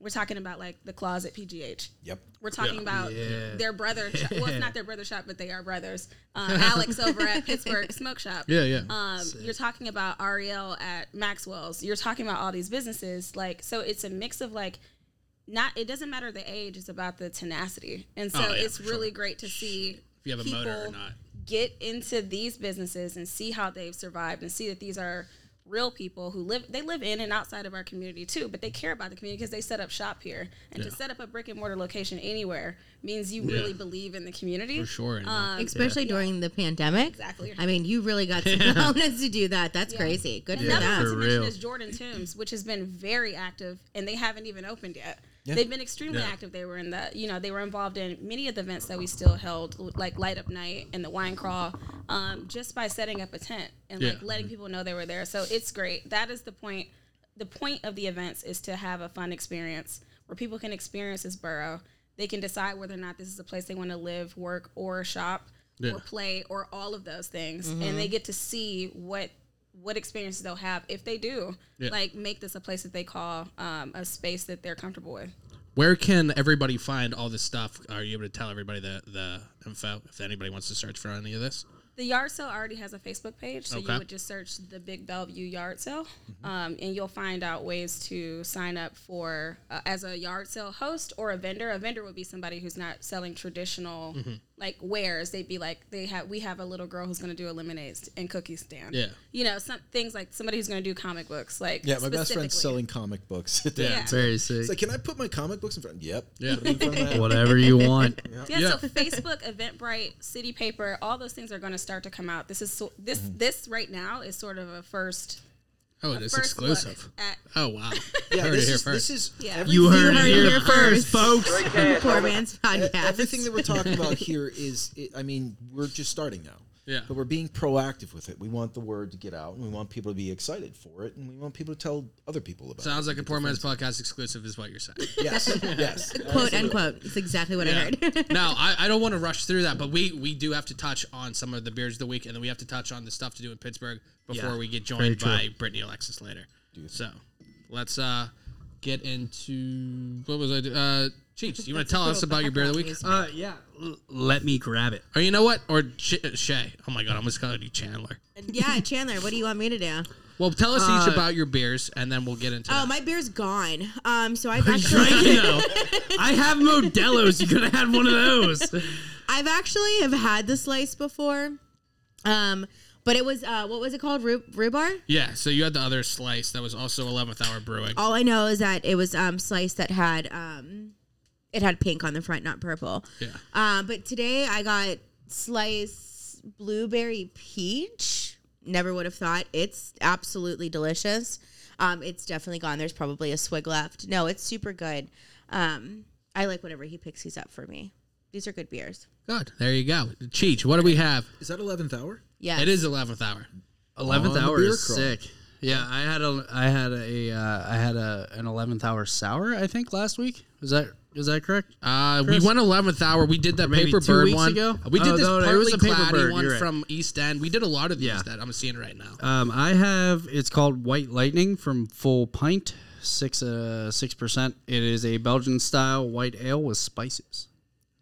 we're talking about like the Closet PGH. Yep. We're talking Yeah. about Yeah. their brother. Shop. Well, it's not their brother shop, but they are brothers. Uh, Alex over at Pittsburgh Smoke Shop. Yeah, yeah. Um, you're talking about Ariel at Maxwell's. You're talking about all these businesses. Like, so it's a mix of like, not. It doesn't matter the age. It's about the tenacity. And so Oh, yeah, it's really great to see If you have a motor or not. Get into these businesses and see how they've survived and see that these are real people who live they live in and outside of our community too but they care about the community because they set up shop here and to set up a brick and mortar location anywhere means you really believe in the community For sure. um, Especially during the pandemic. Exactly. I mean, you really got some cojones to do that. That's Yeah. crazy. Good for Another them. one to For mention is Jordan Tombs, which has been very active, and they haven't even opened yet. Yeah. They've been extremely Yeah. active. They were in the, you know, they were involved in many of the events that we still held, like Light Up Night and the Wine Crawl, um, just by setting up a tent and like letting people know they were there. So it's great. That is the point. The point of the events is to have a fun experience where people can experience this borough. They can decide whether or not this is a place they want to live, work, or shop, Yeah. or play, or all of those things, and they get to see what what experiences they'll have if they do Yeah. like make this a place that they call um, a space that they're comfortable with. Where can everybody find all this stuff? Are you able to tell everybody the the info if anybody wants to search for any of this? The yard sale already has a Facebook page, so Okay. you would just search the Big Bellevue Yard Sale, um, and you'll find out ways to sign up for uh, as a yard sale host or a vendor. A vendor would be somebody who's not selling traditional like wares. They'd be like they have we have a little girl who's going to do a lemonade st- and cookie stand. Yeah. you know some things like somebody who's going to do comic books. Like Yeah, my best friend's selling comic books. Yeah. Very sick. It's like, can I put my comic books in front? Yep. Yeah. Put 'em in front of that. Whatever you want. Yeah, Yeah. so Facebook, Eventbrite, City Paper, all those things are going to start to come out. This is so, this mm-hmm. this right now is sort of a first. Oh, a it is exclusive. At, Oh wow. Yeah, Heard it this here is, first. this is Yeah. everything- You heard heard it it here here first, first. folks. Poor man's podcast. everything that we're talking about here is, i I mean, we're just starting now. Yeah. But we're being proactive with it. We want the word to get out, and we want people to be excited for it, and we want people to tell other people about Sounds it. Sounds like a poor man's podcast exclusive is what you're saying. Yes, yes. Quote unquote. It's exactly what I heard. now I, I don't want to rush through that, but we we do have to touch on some of the beers of the week, and then we have to touch on the stuff to do in Pittsburgh before Yeah, we get joined by Brittany Alexis later. So let's uh get into what was I? Do? Uh, Cheech, you want to tell us about your beer of the week? Uh, yeah. L- let me grab it. Oh, you know what? Or Sh- Shay. Oh my god, I'm just calling you Chandler. yeah, Chandler, what do you want me to do? Well, tell us Uh, each about your beers, and then we'll get into. Oh, that. my beer's gone. Um, so I've You actually, know, I have Modelo's. You could have had one of those. I've actually have had the slice before. Um, but it was uh, what was it called? Rhu- rhubarb. Yeah, so you had the other slice that was also 11th hour brewing. All I know is that it was um slice that had um, it had pink on the front, not purple. Yeah. Um, but today I got slice blueberry peach. Never would have thought. It's absolutely delicious. Um, it's definitely gone. There's probably a swig left. No, it's super good. Um, I like whatever he picks these up for me. These are good beers. Good. There you go. Cheech, what do we have? Is that eleventh hour? Yeah, It is 11th hour. Eleventh hour is crawl. sick. Yeah, I had a I had a uh, I had a an eleventh hour sour. I think last week. Is that is that correct? Uh, we went 11th hour. We did that paper two bird weeks one. ago? We did Oh, this no, no, it partly was a paper cloudy bird, one right. from East End. We did a lot of these Yeah. that I'm seeing right now. Um, I have it's called White Lightning from Full Pint, six uh six percent. It is a Belgian style white ale with spices.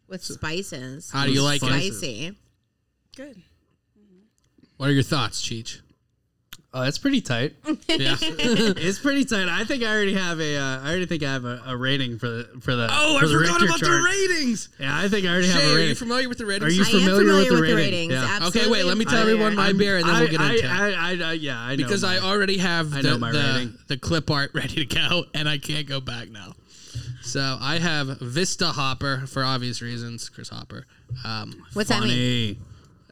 with spices. How do you like it? Spicy. Good. What are your thoughts, Cheech? Oh, it's pretty tight. Yeah. it's pretty tight. I think I already have a. Uh, I already think I have a, a rating for the for the. oh, I the forgot Richter about chart. the ratings. Yeah, I think I already have Shay, a are you familiar with the ratings? Are you I am familiar, familiar with the with the rating? ratings. Yeah. Absolutely Okay, wait, let me tell familiar. everyone my beer, and then we'll get I, into it. I, I, I, yeah, I know because I already have I the, know my the, rating. the clip art ready to go, and I can't go back now. So I have Vista Hopper for obvious reasons. Chris Hopper. Um, What's that mean?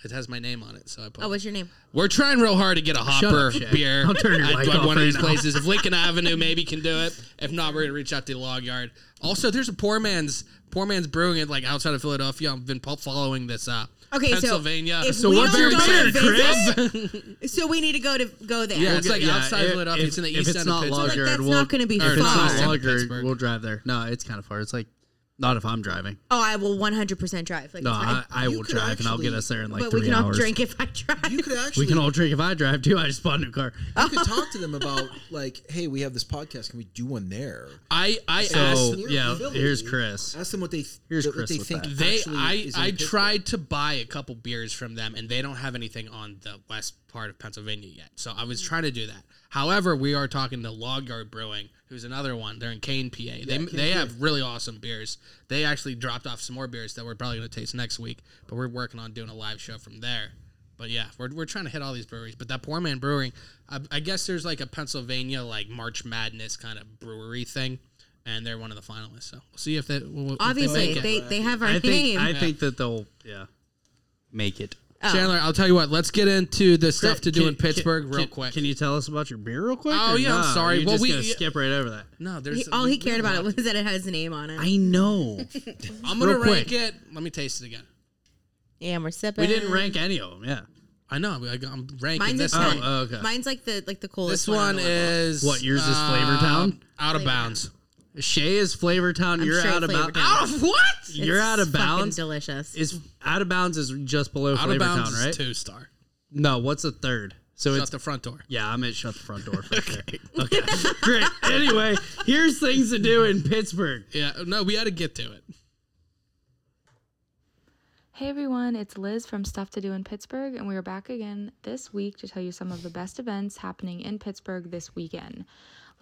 Funny. it has my name on it, so I put. Oh, what's your name? We're trying real hard to get a Hopper up, beer I'll turn your at mic one off of right these now. places. If Lincoln Avenue maybe can do it, if not, we're gonna reach out to the Log Yard. Also, there's a poor man's poor man's brewing it like outside of Philadelphia. I've been po- following this. Uh, Okay, so Pennsylvania. if So we what's don't your go to Chris? visit, so we need to go to go there. Yeah, it's like outside if- Philadelphia. If, It's in the if east it's end of not Pittsburgh. Log Like, Yard, that's we'll, not gonna be if it's it's not east Log Yard, Pittsburgh. we'll drive there. No, it's kind of far. It's like not if I'm driving. Oh, I will 100% drive. Like, No, it's fine. I, I You will could drive and I'll get actually- us there in like but three we can all hours. drink if I drive. You could actually We can all drink if I drive too. I just bought a new car. you could talk to them about like, hey, we have this podcast. Can we do one there? I I So asked Your yeah, ability. here's Chris. Ask them what they th- Here's what Chris they with think. that. They, actually I, is in I Pittsburgh. tried to buy a couple beers from them, and they don't have anything on the west part of Pennsylvania yet. So I was trying to do that. However, we are talking to Log Yard Brewing, who's another one. They're in Kane, PA. they they have really awesome beers. They actually dropped off some more beers that we're probably going to taste next week. But we're working on doing a live show from there. But yeah, we're, we're trying to hit all these breweries. But that Poor Man Brewing, I, I guess there's like a Pennsylvania like March Madness kind of brewery thing. And they're one of the finalists, so we'll see if they. If they Obviously, make it. they, they have our I think name. I think that they'll yeah make it. Oh. Chandler, I'll tell you what. Let's get into the stuff to do Can- in Pittsburgh can- real quick. Can you tell us about your beer real quick? Oh, or yeah, I'm sorry. You're Well, just we- gonna skip right over that. no, there's. He- all he cared about it was that it has a name on it. I know. I'm gonna real rank quick. it. Let me taste it again. yeah, we're sipping. we didn't rank any of them. Yeah. I know. I, I'm ranking Mine's this one. Oh, okay. Mine's like the like the coolest. This one on the level. is What, yours is uh, Flavortown? Out of Flavortown. bounds. Shay is Flavortown. I'm You're straight out of bounds. Out of what? You're out of bounds. Delicious. Is out of bounds is just below Out of bounds Flavortown, right? is two star. No, what's the third? So Shut it's the front door. yeah, I'm at shut the front door. For okay. okay, great. Anyway, here's things to do in Pittsburgh. Yeah. No, we had to get to it. Hey everyone, it's Liz from Stuff to Do in Pittsburgh, and we are back again this week to tell you some of the best events happening in Pittsburgh this weekend.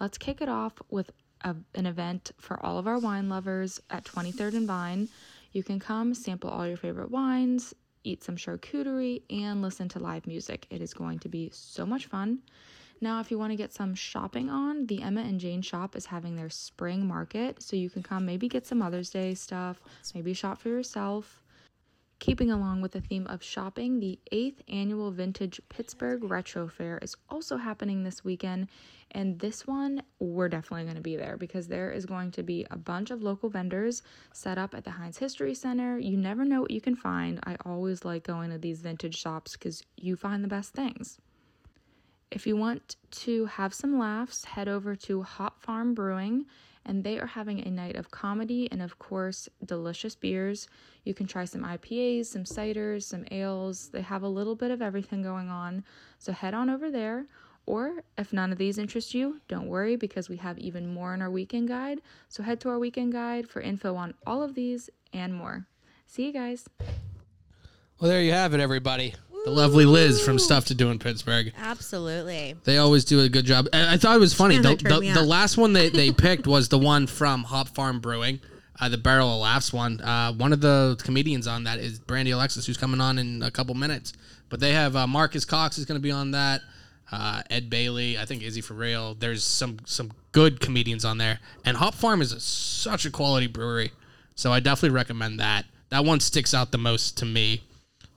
Let's kick it off with a, an event for all of our wine lovers at 23rd and Vine. You can come sample all your favorite wines, eat some charcuterie, and listen to live music. It is going to be so much fun. Now, if you want to get some shopping on, the Emma and Jane shop is having their spring market, so you can come maybe get some Mother's Day stuff, maybe shop for yourself. Keeping along with the theme of shopping, the eighth annual Vintage Pittsburgh Retro Fair is also happening this weekend. And this one, we're definitely going to be there because there is going to be a bunch of local vendors set up at the Heinz History Center. You never know what you can find. I always like going to these vintage shops because you find the best things. If you want to have some laughs, head over to Hop Farm Brewing, and they are having a night of comedy and, of course, delicious beers. You can try some IPAs, some ciders, some ales. They have a little bit of everything going on, so head on over there. Or if none of these interest you, don't worry because we have even more in our weekend guide. So head to our weekend guide for info on all of these and more. See you guys. Well, there you have it, everybody. The lovely Liz from Stuff to Do in Pittsburgh. Absolutely. They always do a good job. And I thought it was funny. The, the, the last one they, they picked was the one from Hop Farm Brewing, uh, the Barrel of Laughs one. Uh, one of the comedians on that is Brandy Alexis, who's coming on in a couple minutes. But they have uh, Marcus Cox is going to be on that. Uh, Ed Bailey, I think Izzy for real. There's some some good comedians on there, and Hop Farm is a, such a quality brewery, so I definitely recommend that. That one sticks out the most to me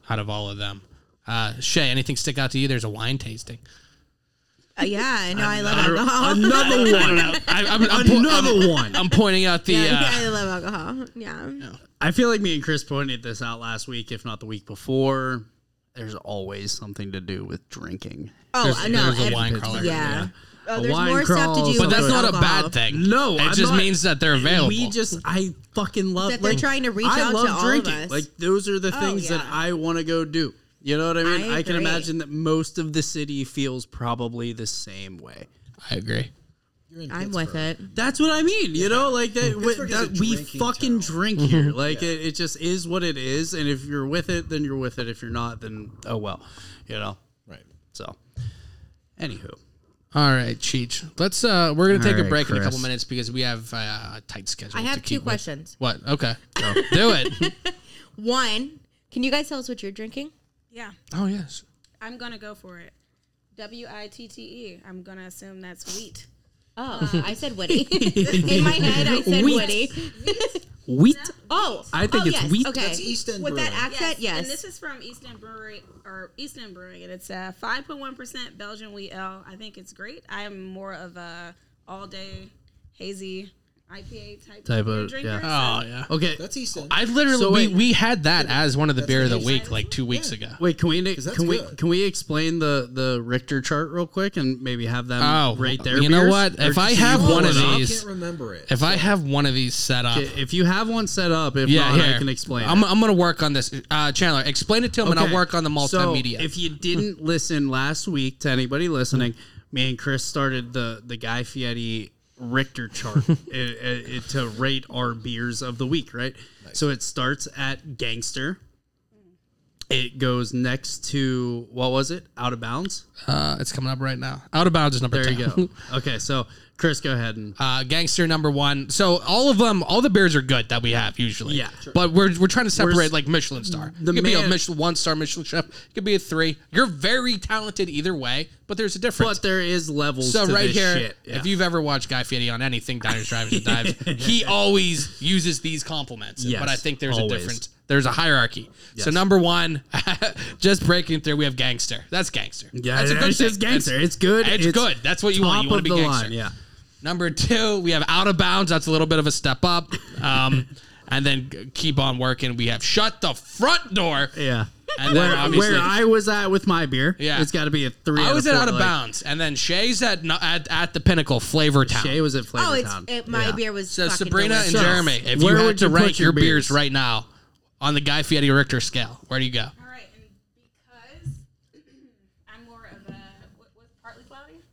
out of all of them. Uh, Shay, anything stick out to you? There's a wine tasting. Uh, yeah, I know. I love alcohol. Another one. I, I'm, I'm, po- Another I'm- one. I'm pointing out the. yeah, uh, I love alcohol. Yeah. I feel like me and Chris pointed this out last week, if not the week before. There's always something to do with drinking. Oh, There's- I know. there's a wine crawler. Yeah. Oh, there's wine more stuff to crawl, do. but that's with not a bad thing. No, it I'm just not- means that they're available. We just, I fucking love That they're like, trying to reach I out to love all of us. Like those are the Oh, things that. I want to go do. You know what I mean? I I, can imagine that most of the city feels probably the same way. I agree. You're in I'm with Pittsburgh. it. That's what I mean. You know, like that. Pittsburgh is a that we drinking fucking town. drink here. Like it, it just is what it is. And if you're with it, then you're with it. If you're not, then oh well. You know. Right. So, anywho, All right, Cheech. Let's. uh We're gonna take All a right, break in a couple Chris. minutes because we have uh, a tight schedule. I to have two keep with. questions. What? Okay. Do it. One, can you guys tell us what you're drinking? Yeah, oh yes. I'm gonna go for it. W I T T E. I'm gonna assume that's wheat. Oh, uh, I said Woody. In my head, I said Wheat. Woody. wheat. Oh, I think oh, it's yes. wheat. Okay, That's East End with that Brewing. accent, yes. And this is from East End Brewery or East End Brewing, and it's uh, a 5.1 percent Belgian wheat ale. I think it's great. I am more of a all day hazy IPA type, Type beer of- drinker. yeah. Oh yeah. Okay. That's East End. I literally So we, wait. we had that as one of the That's beer of the the week Hazy. like two weeks Yeah. ago. Wait, can we that's can we good. can we explain the the Richter chart real quick and maybe have them Oh, rate their you know beers? what? Or If I can have one of up? I these- can't remember it. If I have one of these set up, If you have one set up, if yeah, not, here I can explain. I'm, it. I'm gonna work on this. Uh, Chandler, explain it to him, and I'll work on the multimedia. So if you didn't listen last week to anybody listening, me and Chris started the the Guy Fieri Richter chart it, it- it- to rate our beers of the week, right? So it starts at Gangster. It goes next to what was it? Out of Bounds. uh, it's coming up right now. Out of bounds is number There 10. you go. Okay, so Chris, go ahead and uh, gangster number one. So all of them, all the beers are good that we have usually. Yeah, sure. But we're, we're trying to separate We're- like Michelin star. the you could be a Michelin one star Michelin chef. You could be a three. You're very talented either way, but there's a difference. but there is levels. so to right this here, shit. Yeah. if you've ever watched Guy Fieri on anything, Diners, Drives, and Dives, he always uses these compliments. Yes, but I think there's always. a difference. There's a hierarchy. So number one, just breaking through, we have gangster. That's gangster. yeah, That's a good it's just gangster. It's good. It's, good. That's what you want. You want to be gangster. line. Yeah. Number two, we have out of bounds. That's a little bit of a step up. Um, and then keep on working. We have shut the front door. Yeah. And then Where, obviously, where I was at with my beer, Yeah. it's got to be a three. I was at out of like, bounds, and then Shay's at at, at the pinnacle, Flavor Town. Shay was at Flavor oh, it's Town. it, my Yeah. beer was so fucking Sabrina and. Jeremy, if Where you had to you rank your your beers beers? right now on the Guy Fieri Richter scale, where do you go? All right, and because I'm more of a what, what partly cloudy,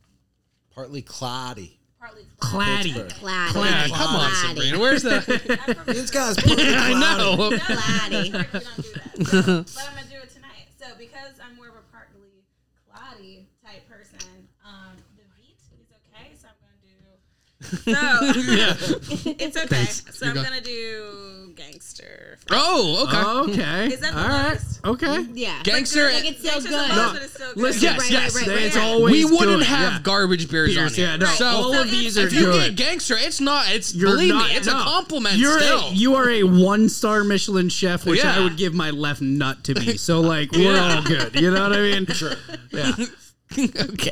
Partly cloudy. Partly Claddy. Claddy. Yeah, come on, Claddy. Sabrina. Where's the? This guy's perfect I know. Claddy. We don't do that. So, but I'm gonna do it tonight. So because I'm more of a partly cloddy type person, um, the beat is okay. So I'm gonna do. So it's okay. So I'm go. gonna do gangster. Oh, okay. Okay. Is that the All right. lowest? Okay. Yeah. Gangster- Like it's still good. the lowest, but it's still good. Listen, Yes, Right, yes. right, right, it's right. always we wouldn't good. have Yeah. garbage beers, Beers, on here. yeah, no, So all of these if- are if you good. get gangster, it's not. It's You're believe not- me, it's no. a compliment. You're still. a you are a one star Michelin chef, which Yeah. I would give my left nut to be. So like we're all good. You know what I mean? Sure. Yeah. okay.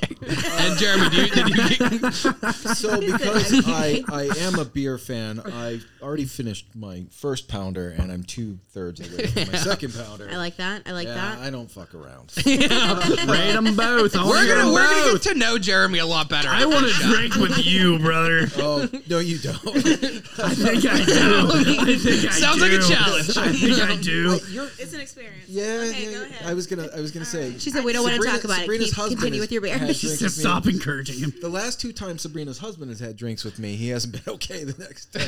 And Jeremy, do you, did you So because I, I am a beer fan, I already finished my first pounder and I'm two thirds of the way through my second pounder. I like that. I like yeah, that. I don't fuck around. Rate them both. I we're wanna hear gonna 'em we're gonna both. get to know Jeremy a lot better. I want to drink with you, brother. oh no, you don't. I think I do. I think I Sounds do. like a challenge. I think I do. You're, It's an experience. yeah, Okay, yeah, go ahead. I was gonna I was gonna say. She said we don't want to Sabrina- talk about Sabrina's it. Keep, husband continue is- with your beer. has Just with me. stop encouraging him. The last two times Sabrina's husband has had drinks with me, he hasn't been okay the next day.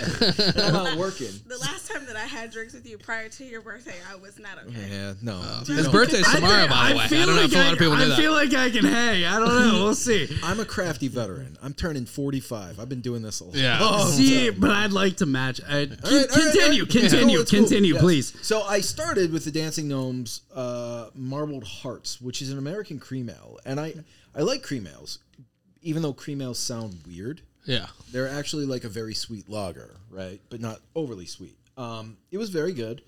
And I'm out working. The last time that I had drinks with you prior to your birthday, I was not okay. Yeah, no. You His know, birthday's tomorrow, think- by the way. I feel don't know like if a lot of people I, knew I feel like I can hang. I don't know. We'll see. I'm a crafty veteran. I'm turning 45. I've been doing this a lot. Yeah. Oh, see, but I'd like to match. I, All right, all right, continue, all right. continue, It's cool, cool. continue, Yes. please. So I started with the Dancing Gnomes uh, Marbled Hearts, which is an American cream ale, and I I like cream ales, even though cream ales sound weird. Yeah. They're actually like a very sweet lager, right? But not overly sweet. Um, it was very good.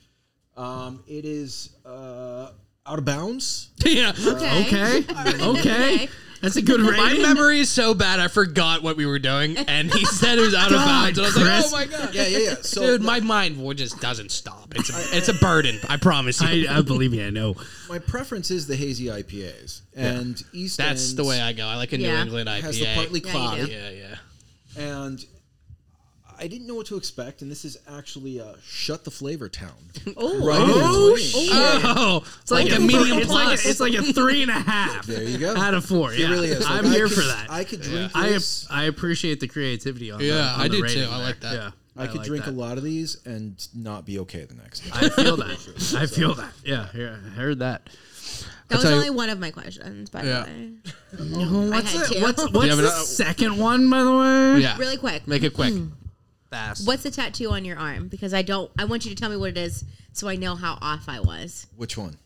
Um, it is uh, out of bounds. yeah. Okay, okay, that's a good My memory is so bad, I forgot what we were doing, and he said it was out of bounds, and I was Chris. like, "Oh my god, Yeah, yeah, yeah. So dude, my mind will just doesn't stop. It's a, it's a burden. I promise you. I, I believe me. I know. my preference is the hazy IPAs, and East That's the way I go. I like a New England IPA. has the partly cloudy. do. yeah, yeah. and I didn't know what to expect, and this is actually a shut the flavor town. Oh, Right in Oh, between. Oh, It's like, Like a a medium medium. It's like plus. a, it's like a three and a half. There you go. Out of four. It Yeah, really is. I'm I here could- for that. I could drink I this. I appreciate the creativity on. That. Yeah, on I the do rating too. I there. like that. Yeah, I could like drink that. a lot of these and not be okay the next day. I feel that. I feel that. Yeah, here, I heard that. that was tell you- only one of my questions, by Yeah. the way. What's had it? two. What's, you what's have the another- second one, by the way? yeah. Really quick. Make it quick. Fast. What's the tattoo on your arm? Because I don't. I want you to tell me what it is, so I know how off I was. Which one?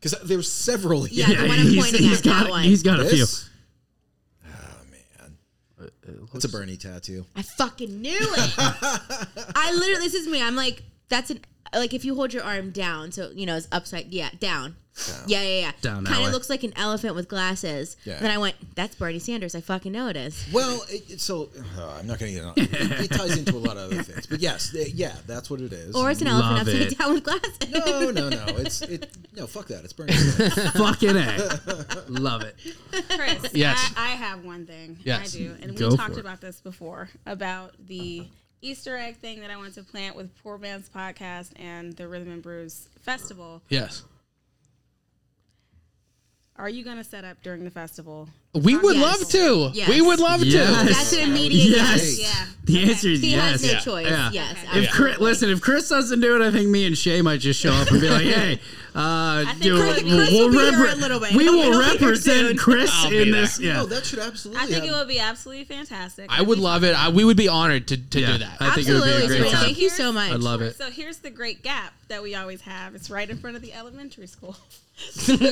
Because there's several here. Yeah, the one I'm he's, pointing he's at. got, that one. He's got a few. This? Oh man, uh, it's a Bernie tattoo. I fucking knew it. I literally, this is me. I'm like, that's an like if you hold your arm down, so you know it's upside. Yeah, down. Yeah, yeah, yeah. Down Kind way. of looks like an elephant with glasses. Yeah. Then I went, that's Bernie Sanders. I fucking know it is. Well, it, it- so uh, I'm not going to get on. It, it ties into a lot of other things, but yes, yeah, that's what it is. Or it's an Love elephant upside it. down with glasses. no, no, no. It's it. No, fuck that. It's Bernie. Sanders. Fucking A. Love it. Chris, Yes. I, I have one thing. Yes. I do. And Go we for talked it. about this before about the Easter egg thing that I want to plant with Poor Man's podcast and the Rhythm and Brews Festival. Yes. Are you going to set up during the festival? We would Yes. love to. Yes. We would love Yes. to. That's an immediate Yes. yes. Yeah. The Okay. answer is He yes. has no Yeah. choice. Yeah. Yes. Okay. If Chris, listen, if Chris doesn't do it, I think me and Shay might just show up and be like, "Hey, uh, think do Chris- Chris We'll will be here repre- a little bit. We He'll- will he'll represent. Chris I'll in this. Yeah, No, that should absolutely. I think have- it would be absolutely fantastic. I would love it. I, we would be honored to, to Yeah. do that. I think it would be a Absolutely. great Sabrina. time. Thank you so much. I'd love it. So here's the great gap that we always have. It's right in front of the elementary school. Seems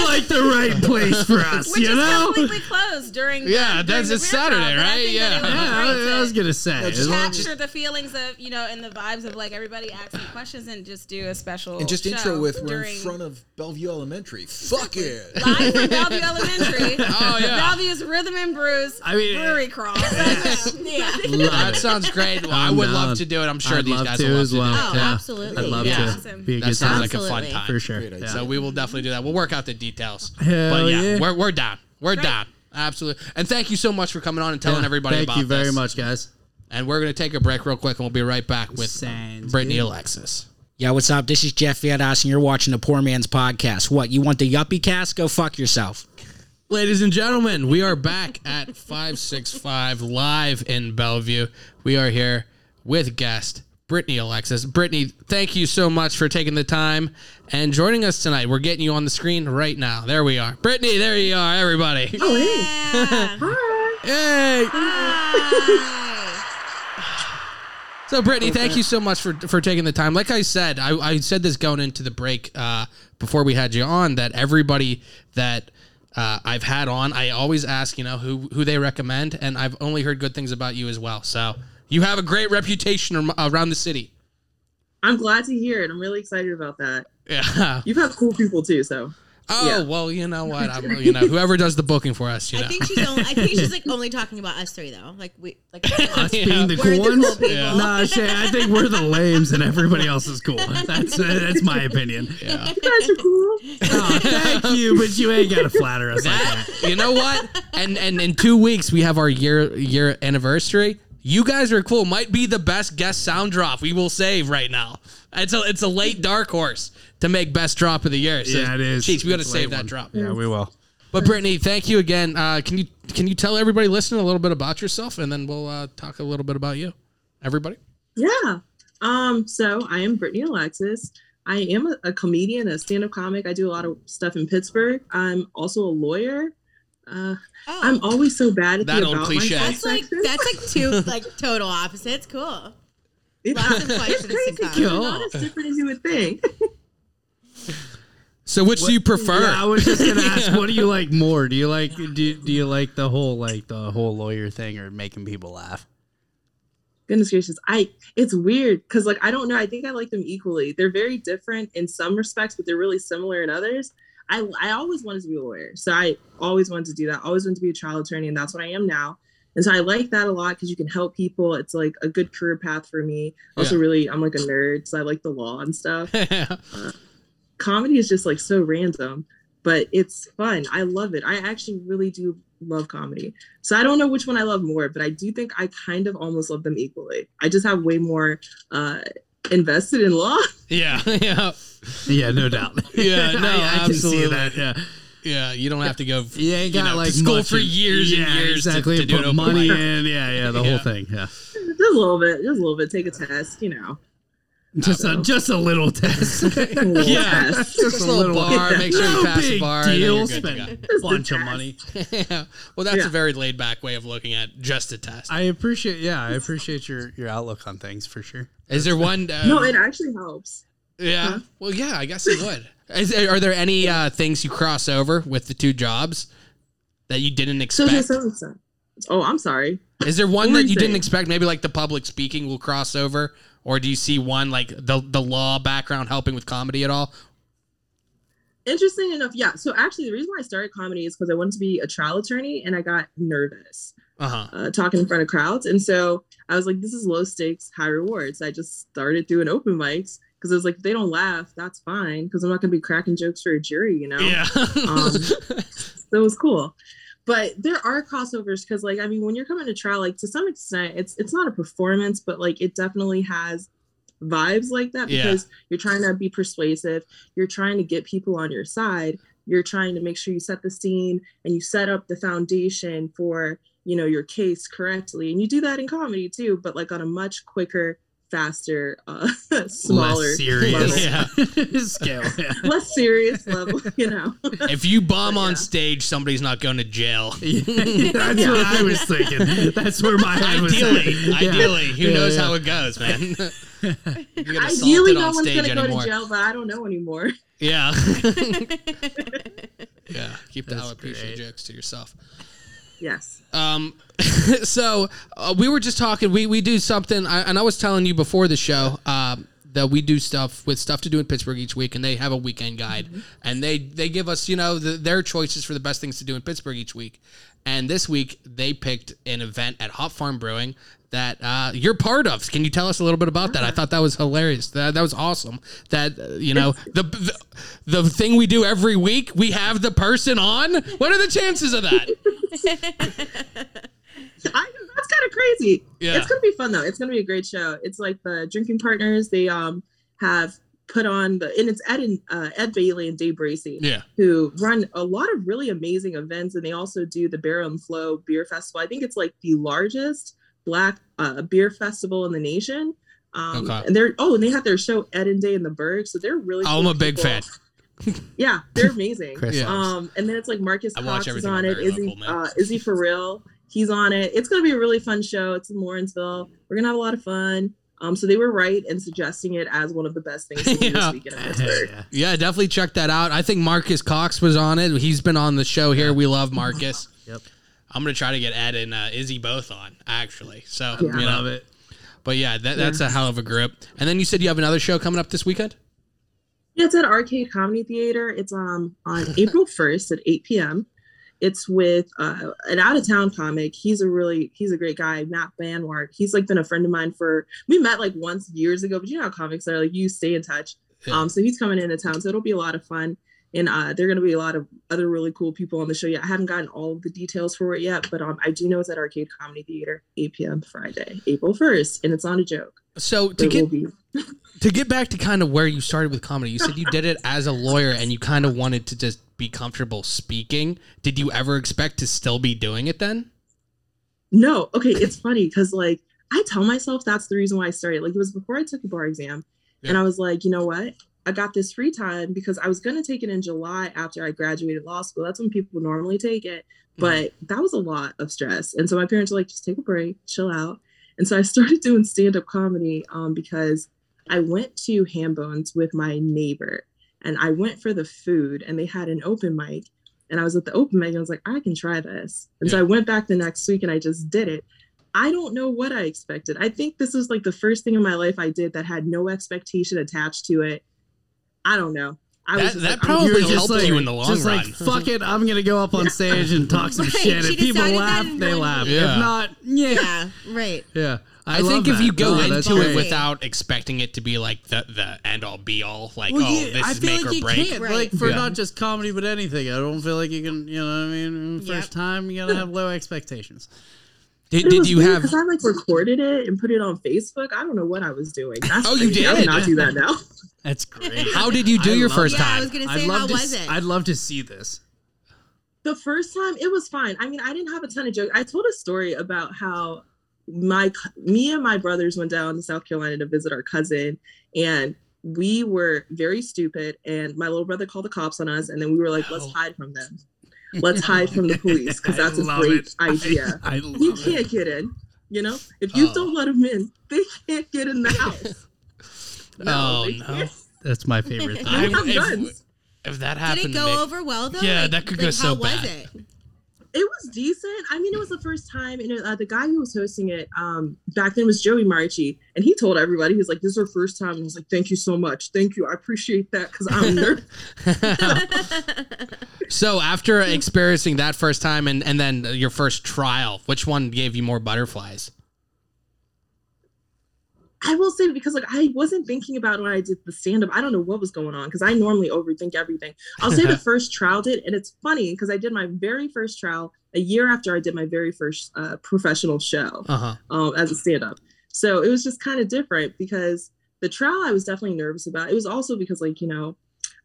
like the right place for us, Which you is know? completely closed during. Yeah, during that's- the it's beer Saturday, crawl, right? think that Yeah. it Yeah, great I, I was gonna say. just as long as- capture the feelings of you know and the vibes of like everybody asking questions and just do a special and just show intro with we're in front of Bellevue Elementary. Fuck it. live from Bellevue Elementary. Oh, yeah. Bellevue's Rhythm and Brews I mean, brewery crawl. yeah. That sounds great. Well, I would love to do it. I'm sure I'd these love guys to will love as to do it. Oh, yeah. absolutely. I'd love Yeah. to. Awesome. Be a That sounds time. like a fun time. for sure. Yeah. So we will definitely do that. We'll work out the details. Hell but yeah, yeah. we're we're down. We're down. Absolutely. And thank you so much for coming on and telling Yeah, everybody about this. Thank you very this. much, guys. And we're gonna take a break real quick, and we'll be right back with Sounds Brittany good. Alexis. Yeah, what's up? This is Jeff Viedas, and you're watching the Poor Man's Podcast. What, you want the Yuppie cast? Go fuck yourself. Ladies and gentlemen, we are back at 565 live in Bellevue. We are here with guest Brittany Alexis. Brittany, thank you so much for taking the time and joining us tonight. We're getting you on the screen right now. There we are. Brittany, there you are, everybody. Oh, hey. Yeah. Yay! So, Brittany, thank you so much for for taking the time. Like I said, I, I said this going into the break uh, before we had you on that everybody that uh, I've had on, I always ask, you know, who who they recommend, and I've only heard good things about you as well. So, you have a great reputation around the city. I'm glad to hear it. I'm really excited about that. Yeah. You've had cool people too, so Oh Yeah. well, you know what? I'm, you know, whoever does the booking for us, you know. I think she's only. I think she's like only talking about us three though. Like we, like Us Yeah. being the we're cool ones. cool people. Yeah. Nah, Shay, I think we're the lames and everybody else is cool. That's uh, that's my opinion. yeah. you guys are cool. Oh, thank you, but you ain't gotta flatter us like that. That- you know what? And and in two weeks we have our year year anniversary. You guys are cool. Might be the best guest sound drop we will save right now. It's a it's a late dark horse to make best drop of the year. So, Yeah, it is. Cheeks, we got to save that one. drop. Yeah, we will. But Brittany, thank you again. Uh, can you can you tell everybody listening a little bit about yourself, and then we'll uh, talk a little bit about you. Everybody. Yeah. Um, so I am Brittany Alexis. I am a, a comedian, a stand-up comic. I do a lot of stuff in Pittsburgh. I'm also a lawyer. Uh, Oh, I'm always so bad at That the old about cliche. myself that's like that's like two like total opposites. Cool. It's, Lots of questions to crazy. come. 'cause not as different as you would think. So, which do you prefer? Yeah, I was just gonna ask, what do you like more? Do you like do, do you like the whole like the whole lawyer thing or making people laugh? Goodness gracious, I it's weird because like I don't know. I think I like them equally. They're very different in some respects, but they're really similar in others. I I always wanted to be a lawyer, so I always wanted to do that. Always wanted to be a trial attorney, and that's what I am now. And so I like that a lot because you can help people. It's like a good career path for me. Also, Yeah. really, I'm like a nerd, so I like the law and stuff. Comedy is just like so random, but it's fun. I love it. I actually really do love comedy. So I don't know which one I love more, but I do think I kind of almost love them equally. I just have way more uh invested in law. yeah, yeah, Yeah, no doubt. Yeah, no, I, I can see absolutely. that. Yeah, yeah. You don't have to go. you ain't you got know, like school for in- years and yeah, years to- exactly. to do an put open money in. Yeah, yeah, the Yeah. whole thing. Yeah, just a little bit, just a little bit. Take a test, you know. just a just a little test. Little Yeah. test. Just a little bar. Make sure you no pass the bar. deal. you're good to Spend a bunch of money. yeah. Well, that's Yeah. a very laid back way of looking at just a test. I appreciate. Yeah, I appreciate your your outlook on things for sure. Is there one? Uh, No, it actually helps. yeah. Well, yeah. I guess it would. Is are there any uh, things you cross over with the two jobs that you didn't expect? so so. so. Oh, I'm sorry. Is there one that you didn't expect? Maybe like the public speaking will cross over, or do you see one like the the law background helping with comedy at all? Interesting enough, yeah. So actually, the reason why I started comedy is because I wanted to be a trial attorney, and I got nervous. Uh huh. uh, talking in front of crowds. And so I was like, this is low stakes, high rewards. I just started doing open mics because I was like, if they don't laugh, that's fine because I'm not going to be cracking jokes for a jury, you know? Yeah. Um, So it was cool. But there are crossovers because, like, I mean, when you're coming to trial, like to some extent, it's it's not a performance, but like it definitely has vibes like that Yeah. because you're trying to be persuasive, you're trying to get people on your side, you're trying to make sure you set the scene and you set up the foundation for you know your case correctly, and you do that in comedy too, but like on a much quicker, faster, uh, smaller, Less serious level. Yeah. scale. Yeah. less serious level, you know. if you bomb on Yeah. stage, somebody's not going to jail. That's what I was thinking. That's where my head was. Ideally, at. Yeah. ideally, who Yeah, knows yeah. how it goes, man? Ideally, no on one's gonna go to jail, but I don't know anymore. Yeah. yeah. Keep the That's alopecia great. jokes to yourself. Yes. Um, so uh, we were just talking. We we do something, I, and I was telling you before the show um, that we do stuff with stuff to do in Pittsburgh each week, and they have a weekend guide, and they they give us you know the, their choices for the best things to do in Pittsburgh each week. And this week they picked an event at Hop Farm Brewing that uh, you're part of. Can you tell us a little bit about that? I thought that was hilarious. That, that was awesome. That uh, you know the, the the thing we do every week. We have the person on. What are the chances of that? I, that's kind of crazy. Yeah. It's gonna be fun though. It's gonna be a great show. It's like the drinking partners. They um have put on the and it's Ed and uh, Ed Bailey and Day Bracey Yeah. who run a lot of really amazing events, and they also do the Barrel and Flow Beer Festival. I think it's like the largest black uh, beer festival in the nation. Um, Okay. And they're oh, and they have their show Ed and Day in the Berg, so they're really. Oh, I'm cool a big people. fan. Yeah, they're amazing. Yeah. Um, and then it's like Marcus I watch Cox is on on it. Very Izzy, Local, uh, Izzy for real. He's on it. It's gonna be a really fun show. It's in Lawrenceville. We're gonna have a lot of fun. Um, so they were right in suggesting it as one of the best things to do Yeah. this weekend in Pittsburgh. Yeah. Yeah, definitely check that out. I think Marcus Cox was on it. He's been on the show here. We love Marcus. Yep. I'm gonna try to get Ed and uh, Izzy both on actually. So Yeah. you know, Love it. but yeah, that, that's a hell of a grip. And then you said you have another show coming up this weekend. Yeah, it's at Arcade Comedy Theater. It's um on April first at eight p.m. It's with uh, an out of town comic. He's a really he's a great guy, Matt Banwart. He's like been a friend of mine for we met like once years ago, but you know how comics are like you stay in touch. Yeah. Um, so he's coming into town, so it'll be a lot of fun. And uh, there are going to be a lot of other really cool people on the show. yet. I haven't gotten all of the details for it yet, but um, I do know it's at Arcade Comedy Theater, 8 p.m. Friday, April 1st, and it's not a joke. So to get to get back to kind of where you started with comedy, you said you did it as a lawyer and you kind of wanted to just be comfortable speaking. Did you ever expect to still be doing it then? No, okay, it's funny because like I tell myself that's the reason why I started. Like it was before I took the bar exam, and I was like, you know what? I got this free time because I was gonna take it in July after I graduated law school. That's when people normally take it, but that was a lot of stress. And so my parents were like, just take a break, chill out. And so I started doing stand up comedy um, because I went to Hambones with my neighbor, and I went for the food, and they had an open mic. And I was at the open mic and I was like, I can try this. And so I went back the next week and I just did it. I don't know what I expected. I think this was like the first thing in my life I did that had no expectation attached to it. I don't know. I That- was just that like, probably You helped like, you in the long just run. like fuck it, I'm gonna go up on stage and talk some Right, shit. she If people laugh, they one laugh. Yeah. If not, yeah, yeah. Yeah, right. I, love think if that. you go No, that's into it without expecting it to be like the the end all be all, like Well, oh yeah, this I is feel make like or you break. can't, Right. like for Yeah. not just comedy but anything. I don't feel like you can, you know what I mean. Yep. First time, you gotta have low expectations. Did, It did was you weird have? 'cause I like recorded it and put it on Facebook. I don't know what I was doing. That's Oh, you crazy. I did? would not do that now. That's great. How did you do I your love first Yeah, time? I was gonna say, I'd say, love how to. was s- it? I'd love to see this. the first time it was fine i mean i didn't have a ton of jokes i told a story about how my me and my brothers went down to south carolina to visit our cousin and we were very stupid and my little brother called the cops on us and then we were like let's hide from them let's hide from the police because that's a great it. idea I, I you can't get in you know if you Oh. don't let them in they can't get in the house Oh, no. can't. That's my favorite thing. I- have if- guns. if that Did happened, it to go me- over well though? Yeah, Like- that could like, go so how bad. it? It was decent. I mean, it was the first time, and uh, the guy who was hosting it um, back then was Joey Marchi, and he told everybody he was like, "This is our first time," and he's like, "Thank you so much, thank you, I appreciate that," because I'm nervous. So after experiencing that first time and and then your first trial, which one gave you more butterflies? I will say because like I wasn't thinking about when I did the stand up. I don't know what was going on because I normally overthink everything. I'll say the first trial did, and it's funny because I did my very first trial a year after I did my very first uh, professional show. Uh huh. um, as a stand-up. So it was just kind of different because the trial I was definitely nervous about. It was also because like you know,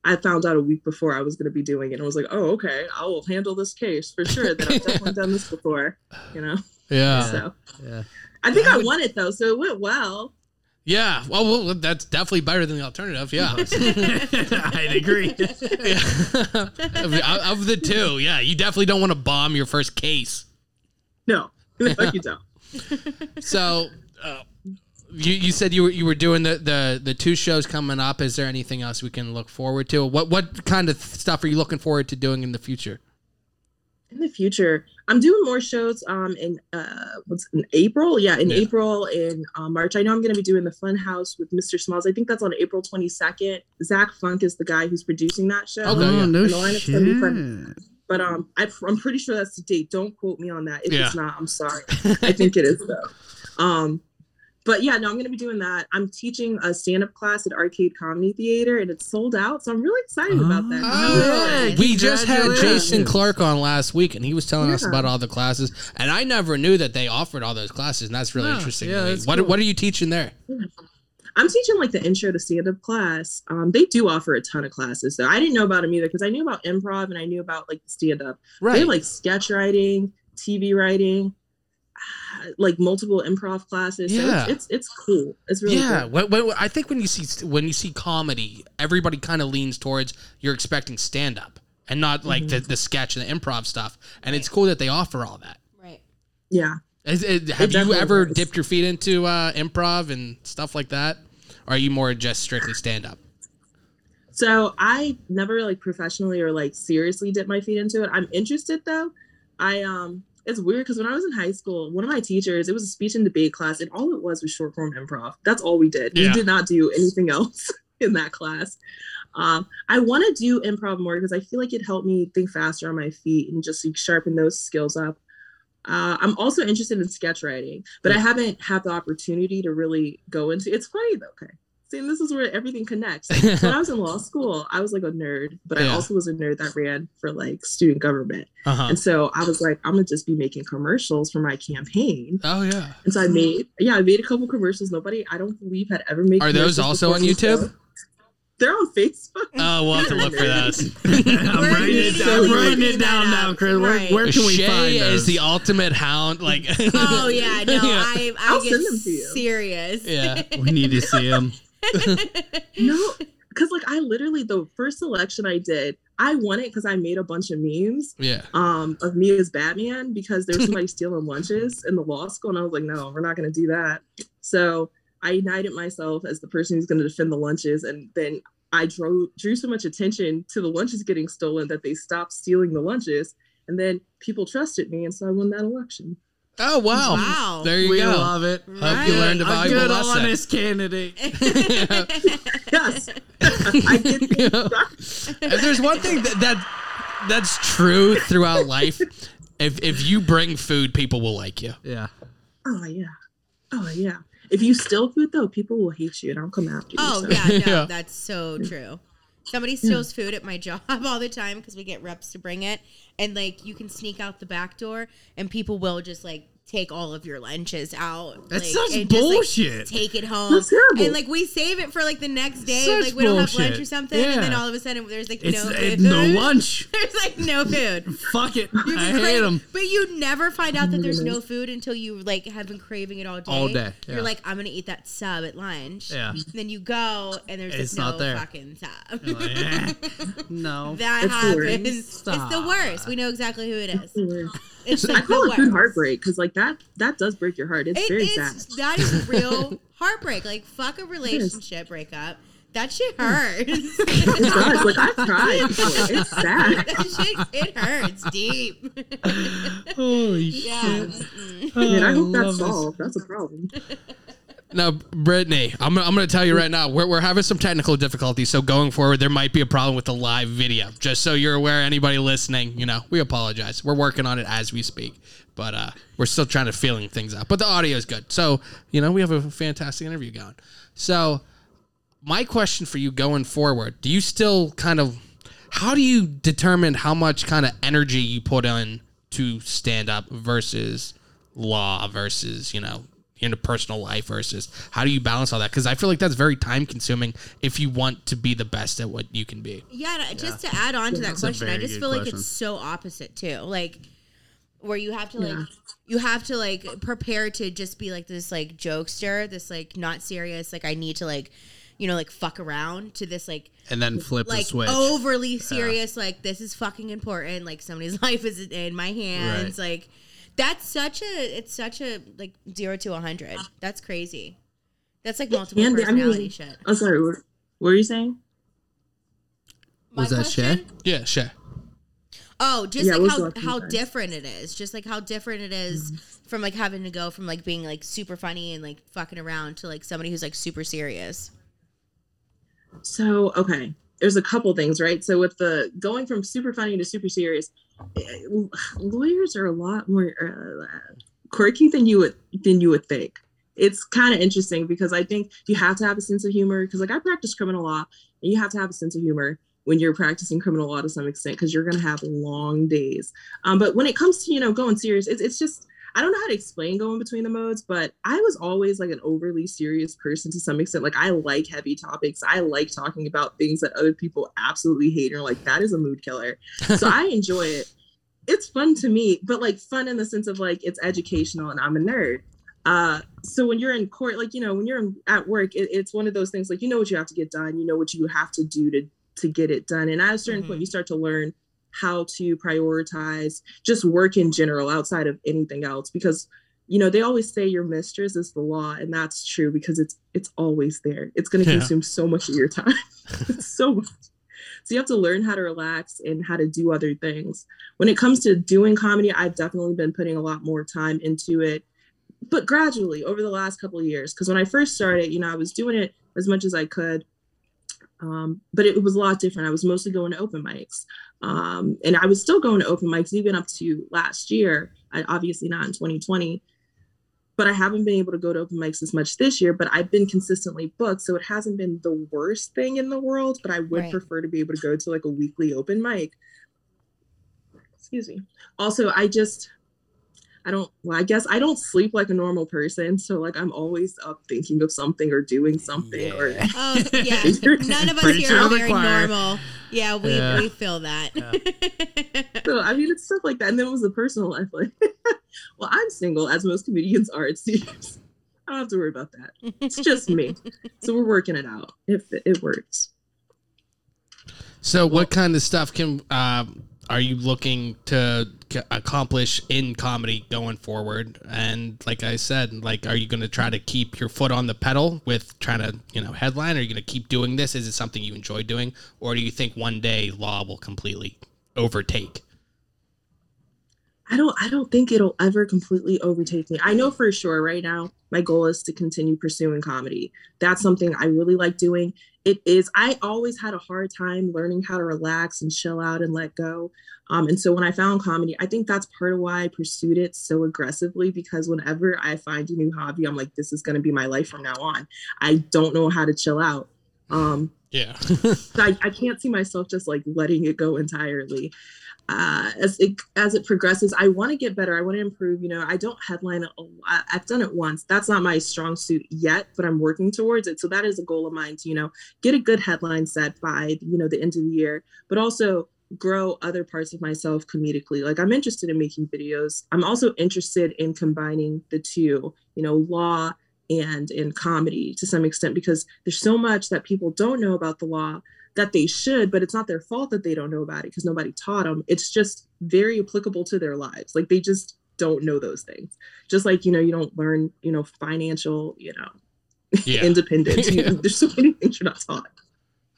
I found out a week before I was going to be doing it, and I was like, oh okay, I will handle this case for sure. That I've definitely done this before, you know. Yeah. So Yeah. I think I won it though, so it went well. Yeah. Well, well, that's definitely better than the alternative. Yeah. I'd agree. of, of the two, yeah, you definitely don't want to bomb your first case. No, you don't. So, uh, you you said you were you were doing the, the the two shows coming up. Is there anything else we can look forward to? What what kind of stuff are you looking forward to doing in the future? In the future, I'm doing more shows. Um, in uh, what's in April? Yeah, in Yeah. April, in uh, March. I know I'm going to be doing the Fun House with Mr. Smalls. I think that's on April 22nd. Zach Funk is the guy who's producing that show. Okay, yeah. oh, no And gonna be fun. shit. but um, I, I'm pretty sure that's the date. Don't quote me on that. If Yeah. it's not, I'm sorry. I think it is though. Um, but yeah, no, I'm gonna be doing that. I'm teaching a stand-up class at Arcade Comedy Theater, and it's sold out. So I'm really excited about that. Oh, Good. We just had Jason Clark on last week, and he was telling us about all the classes. And I never knew that they offered all those classes, and that's really Oh, interesting. yeah, to me. that's What cool. what are you teaching there? I'm teaching like the intro to stand up class. Um, they do offer a ton of classes. So I didn't know about them either because I knew about improv and I knew about like stand up. They have like sketch writing, TV writing, like multiple improv classes. So Yeah. it's, it's it's cool. It's really yeah, cool. when, when, I think when you see when you see comedy, everybody kind of leans towards you're expecting stand up and not like the, the sketch and the improv stuff. And it's cool that they offer all that. Right. Yeah. Is, is- have you ever is. dipped your feet into uh, improv and stuff like that? Or are you more just strictly stand up? So I never like professionally or like seriously dipped my feet into it. I'm interested though. I um it's weird because when I was in high school, one of my teachers, it was a speech and debate class, and all it was was short form improv. That's all we did. Yeah. We did not do anything else in that class. Um, I want to do improv more because I feel like it helped me think faster on my feet and just like, sharpen those skills up. Uh, I'm also interested in sketch writing, but I haven't had the opportunity to really go into. It's funny though. Okay, see, this is where everything connects. So when I was in law school, I was like a nerd, but I also was a nerd that ran for like student government. Uh huh. And so I was like, I'm gonna just be making commercials for my campaign. Oh yeah. And so I made, yeah, I made a couple commercials. Nobody, I don't believe, had ever made. Are those also on YouTube? so- They're on Facebook. Oh, we'll have to look for those. I'm writing it down. I'm writing it down now. Chris. Where, Right. where can we Shay find is those? the ultimate hound. Like, Oh yeah, no, I I I'll get send them to you. serious. Yeah. we need to see them. No, because like I literally the first selection I did, I won it because I made a bunch of memes yeah. um of me as Batman because there was somebody stealing lunches in the law school, and I was like, no, we're not gonna do that. So I united myself as the person who's gonna defend the lunches, and then I drew drew so much attention to the lunches getting stolen that they stopped stealing the lunches, and then people trusted me, and so I won that election. Oh wow. Wow. There you we go. love it. Hope you learned a A valuable good, lesson. honest candidate. Yes, I get things right. if there's one thing that, that that's true throughout life, if if you bring food, people will like you. Yeah. Oh yeah, oh yeah. If you steal food though, people will hate you and I'll come after you. Oh so. yeah, no, Yeah. that's so true. Somebody steals food at my job all the time because we get reps to bring it, and like you can sneak out the back door, and people will just like take all of your lunches out. That's like, such and just, like, bullshit. take it home, That's terrible. and like we save it for like the next day. Such like we don't have lunch or something, and then all of a sudden there's like It's no eh, food. no lunch. there's like no food. Fuck it. You've I hate them. But you never find out that there's no food until you like have been craving it all day. All day, yeah. You're like, I'm gonna eat that sub at lunch. Yeah. And then you go and there's It's like no there. fucking sub. Eh, no. that It's happens. It's the worst. We know exactly who it is. It's I like call it food worst. heartbreak because like that that does break your heart. It's It- very it's- sad. that is real heartbreak. Like fuck a relationship breakup. That shit hurts. It does. Like I've tried. before. It's sad. that shit it hurts deep. Holy yeah. Mm-mm. I mean, I hope oh, love that's solved. That's a problem. Now, Brittany, I'm, I'm going to tell you right now, we're, we're having some technical difficulties. So going forward, there might be a problem with the live video. Just so you're aware, anybody listening, you know, we apologize. We're working on it as we speak, but uh, we're still trying to feeling things out. But the audio is good. So, you know, we have a fantastic interview going. So, my question for you going forward, do you still kind of, how do you determine how much kind of energy you put in to stand up versus law versus, you know, into personal life versus how do you balance all that? Because I feel like that's very time consuming if you want to be the best at what you can be. Yeah, and just to add on to that That's question, I just good feel like it's so opposite too. Like where you have to like Yeah. you have to like prepare to just be like this like jokester, this like not serious, like I need to like you know like fuck around to this like And then flip the like switch. overly serious like this is fucking important like somebody's life is in my hands like that's such a it's such a like 0 to a 100 uh-huh. that's crazy that's like multiple And I personality mean, shit I'm sorry. What, what were you saying? My Was that Shay? Yeah, sure. Oh, just Yeah, like how how inside? different it is. Just like how different it is mm-hmm. from like having to go from like being like super funny and like fucking around to like somebody who's like super serious. So okay, there's a couple things, right? So with the going from super funny to super serious, lawyers are a lot more uh, quirky than you would than you would think. It's kind of interesting because I think you have to have a sense of humor. Because like I practice criminal law, and you have to have a sense of humor when you're practicing criminal law to some extent because you're going to have long days. Um, but when it comes to you know going serious, it's it's just. I don't know how to explain going between the modes, but I was always like an overly serious person to some extent. Like I like heavy topics. I like talking about things that other people absolutely hate and are like, that is a mood killer. So I enjoy it. It's fun to me, but like fun in the sense of like it's educational and I'm a nerd. Uh, so when you're in court, like you know, when you're at work, it, it's one of those things like you know what you have to get done, you know what you have to do to to get it done, and at a certain Mm-hmm. point, you start to learn how to prioritize just work in general outside of anything else because you know they always say your mistress is the law and that's true because it's it's always there. It's going to Yeah. consume so much of your time. So much. So you have to learn how to relax and how to do other things. When it comes to doing comedy i've definitely been putting a lot more time into it but gradually over the last couple of years. Because when i first started you know i was doing it as much as i could um, but it, was a lot different. I was mostly going to open mics. Um, and i was still going to open mics even up to last year. I, obviously not in 2020 but i haven't been able to go to open mics as much this year but i've been consistently booked. So it hasn't been the worst thing in the world but i would Right. prefer to be able to go to like a weekly open mic. Excuse me. Also i just I don't, well, I guess I don't sleep like a normal person. So, like, I'm always up thinking of something or doing something. Or, Oh yeah, none of us Preach here are very choir. normal. Yeah, we Yeah. we feel that. so, I mean, it's stuff like that. And then it was the personal life. Like, well, I'm single, as most comedians are, it seems. I don't have to worry about that. It's just me. So, we're working it out if it, it works. So, what kind of stuff can um, are you looking to accomplish in comedy going forward? And like I said, like, are you going to try to keep your foot on the pedal with trying to, you know, headline? Are you going to keep doing this? Is it something you enjoy doing, or do you think one day law will completely overtake? I don't I don't think it'll ever completely overtake me. I know for sure right now my goal is to continue pursuing comedy. That's something I really like doing. It is I always had a hard time learning how to relax and chill out and let go. Um, and so when I found comedy, I think that's part of why I pursued it so aggressively because whenever I find a new hobby, I'm like, this is going to be my life from now on. I don't know how to chill out. Um, Yeah. so I, I can't see myself just like letting it go entirely. Uh, as it as it progresses, I want to get better. I want to improve. You know, I don't headline a lot. I've done it once. That's not my strong suit yet, but I'm working towards it. So that is a goal of mine to you know get a good headline set by you know the end of the year, but also grow other parts of myself comedically. Like I'm interested in making videos. I'm also interested in combining the two. You know, law and in comedy to some extent because there's so much that people don't know about the law that they should, but it's not their fault that they don't know about it because nobody taught them. It's just very applicable to their lives. Like they just don't know those things. Just like, you know, you don't learn, you know, financial, you know, Yeah. independence. You- Yeah. there's so many things you're not taught.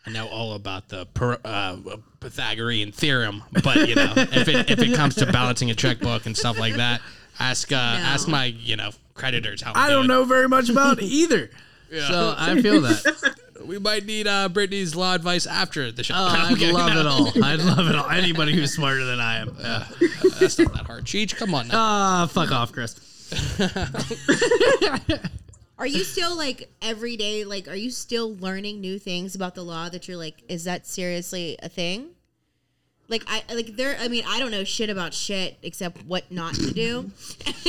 I know all about the per, uh, Pythagorean theorem, but you know, if it if it comes to balancing a checkbook and stuff like that, ask uh, ask my you know creditors how. I'm I don't doing. know very much about it either. So I feel that. We might need uh, Brittany's law advice after the show. Oh, I'm I'd kidding. love it all. I'd love it all. Anybody who's smarter than I am. Uh, that's not that hard. Cheech, come on now. Ah, fuck off, Chris. Are you still like every day? Like, are you still learning new things about the law that you're like, is that seriously a thing? Like I like there. I mean, I don't know shit about shit except what not to do.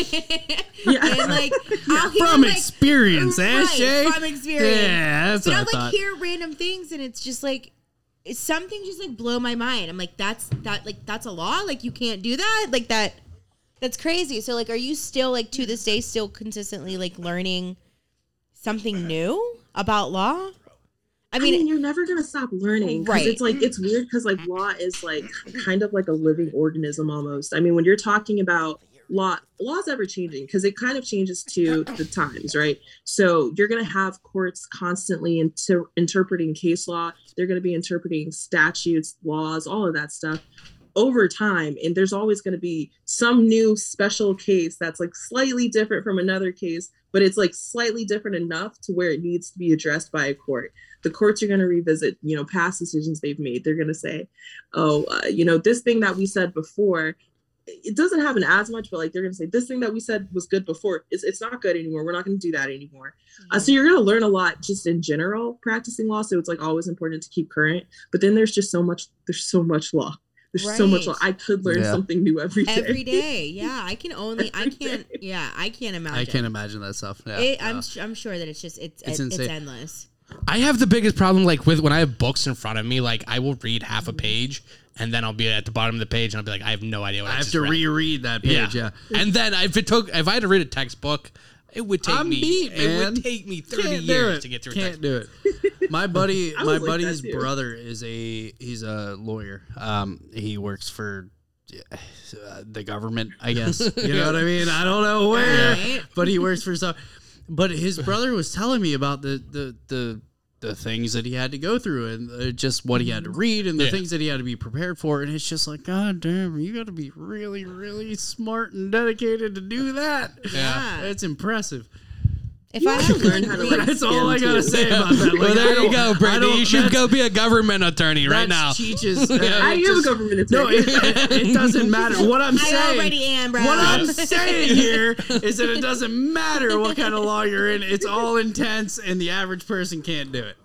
and like I'll hear, From like, experience, eh, right, Shay? From experience. Yeah, that's but what I I like thought. hear random things, and it's just like it's something just like blow my mind. I'm like, that's that like that's a law. Like you can't do that. Like that. That's crazy. So like, are you still like to this day still consistently like learning something new about law? I I mean, mean, you're never gonna stop learning, Right. It's like it's weird because like law is like kind of like a living organism almost. I mean, when you're talking about law, law's ever changing because it kind of changes to the times, right? So you're gonna have courts constantly inter- interpreting case law. They're gonna be interpreting statutes, laws, all of that stuff over time and there's always going to be some new special case that's like slightly different from another case but it's like slightly different enough to where it needs to be addressed by a court the courts are going to revisit you know past decisions they've made they're going to say oh uh, you know this thing that we said before it doesn't happen as much but like they're going to say this thing that we said was good before it's, it's not good anymore we're not going to do that anymore uh, so you're going to learn a lot just in general practicing law so it's like always important to keep current but then there's just so much there's so much law There's so much. Right. I could learn Yeah. something new every day. Every day, yeah. I can only, I can't, yeah, I can't imagine. I can't imagine that stuff. Yeah. It, I'm, Yeah. I'm sure that it's just, it's, It's it's, it's endless. I have the biggest problem like with when I have books in front of me. Like I will read half a page and then I'll be at the bottom of the page and I'll be like, I have no idea what I, I have just to read. reread that page. Yeah. And then if it took if I had to read a textbook, it would take I'm me beat, it would take me 30 Can't years to get through a Can't textbook. do it. My buddy, my like buddy's brother is a he's a lawyer. Um, he works for uh, the government, I guess. You know what I mean? I don't know where, but he works for some. But his brother was telling me about the the the the things that he had to go through and uh, just what he had to read and the Yeah. things that he had to be prepared for and it's just like god damn you got to be really really smart and dedicated to do that Yeah. it's impressive If I had learn how to like. that's all I gotta too. say about that. Well, Like, I there you go, I Brittany. You should go be a government attorney right now. that's Cheech's. uh, I it am a just- government No, attorney. it, it doesn't matter. What I'm I saying. already am, bro. What I'm saying here is that it doesn't matter what kind of law you're in. It's all intense, and the average person can't do it.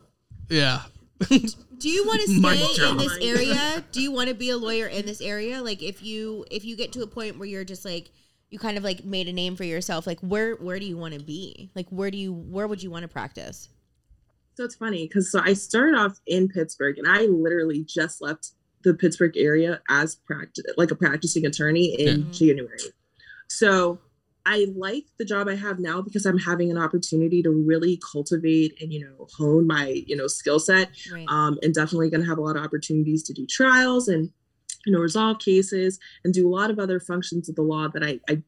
Yeah. Do you want to stay in this area? Do you want to be a lawyer in this area? Like if you if you get to a point where you're just like you kind of like made a name for yourself, like where where do you want to be? Like where do you where would you want to practice? So it's funny because so I started off in Pittsburgh and I literally just left the Pittsburgh area as practice like a practicing attorney in Yeah. January. So I like the job I have now because I'm having an opportunity to really cultivate and you know hone my you know skill set. Right. Um, and definitely going to have a lot of opportunities to do trials and you know resolve cases and do a lot of other functions of the law that I, I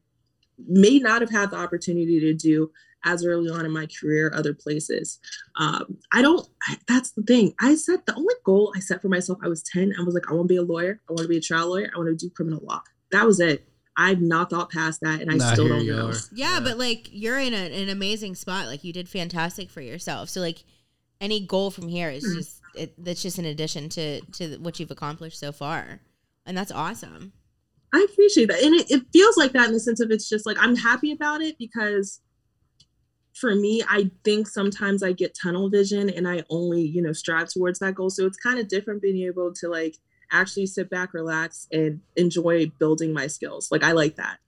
may not have had the opportunity to do as early on in my career other places. Um, i don't I, that's the thing. I set the only goal i set for myself i was 10 i was like i want to be a lawyer. I want to be a trial lawyer. I want to do criminal law. That was it. I've not thought past that and i Nah, still don't know. are. yeah, but like you're in a, an amazing spot. Like you did fantastic for yourself. So like any goal from here is just it, that's just an addition to to what you've accomplished so far, and that's awesome. I appreciate that. And it, it feels like that in the sense of it's just like I'm happy about it because for me, I think sometimes I get tunnel vision and I only, you know, strive towards that goal. So it's kind of different being able to like actually sit back, relax, and enjoy building my skills. Like I like that.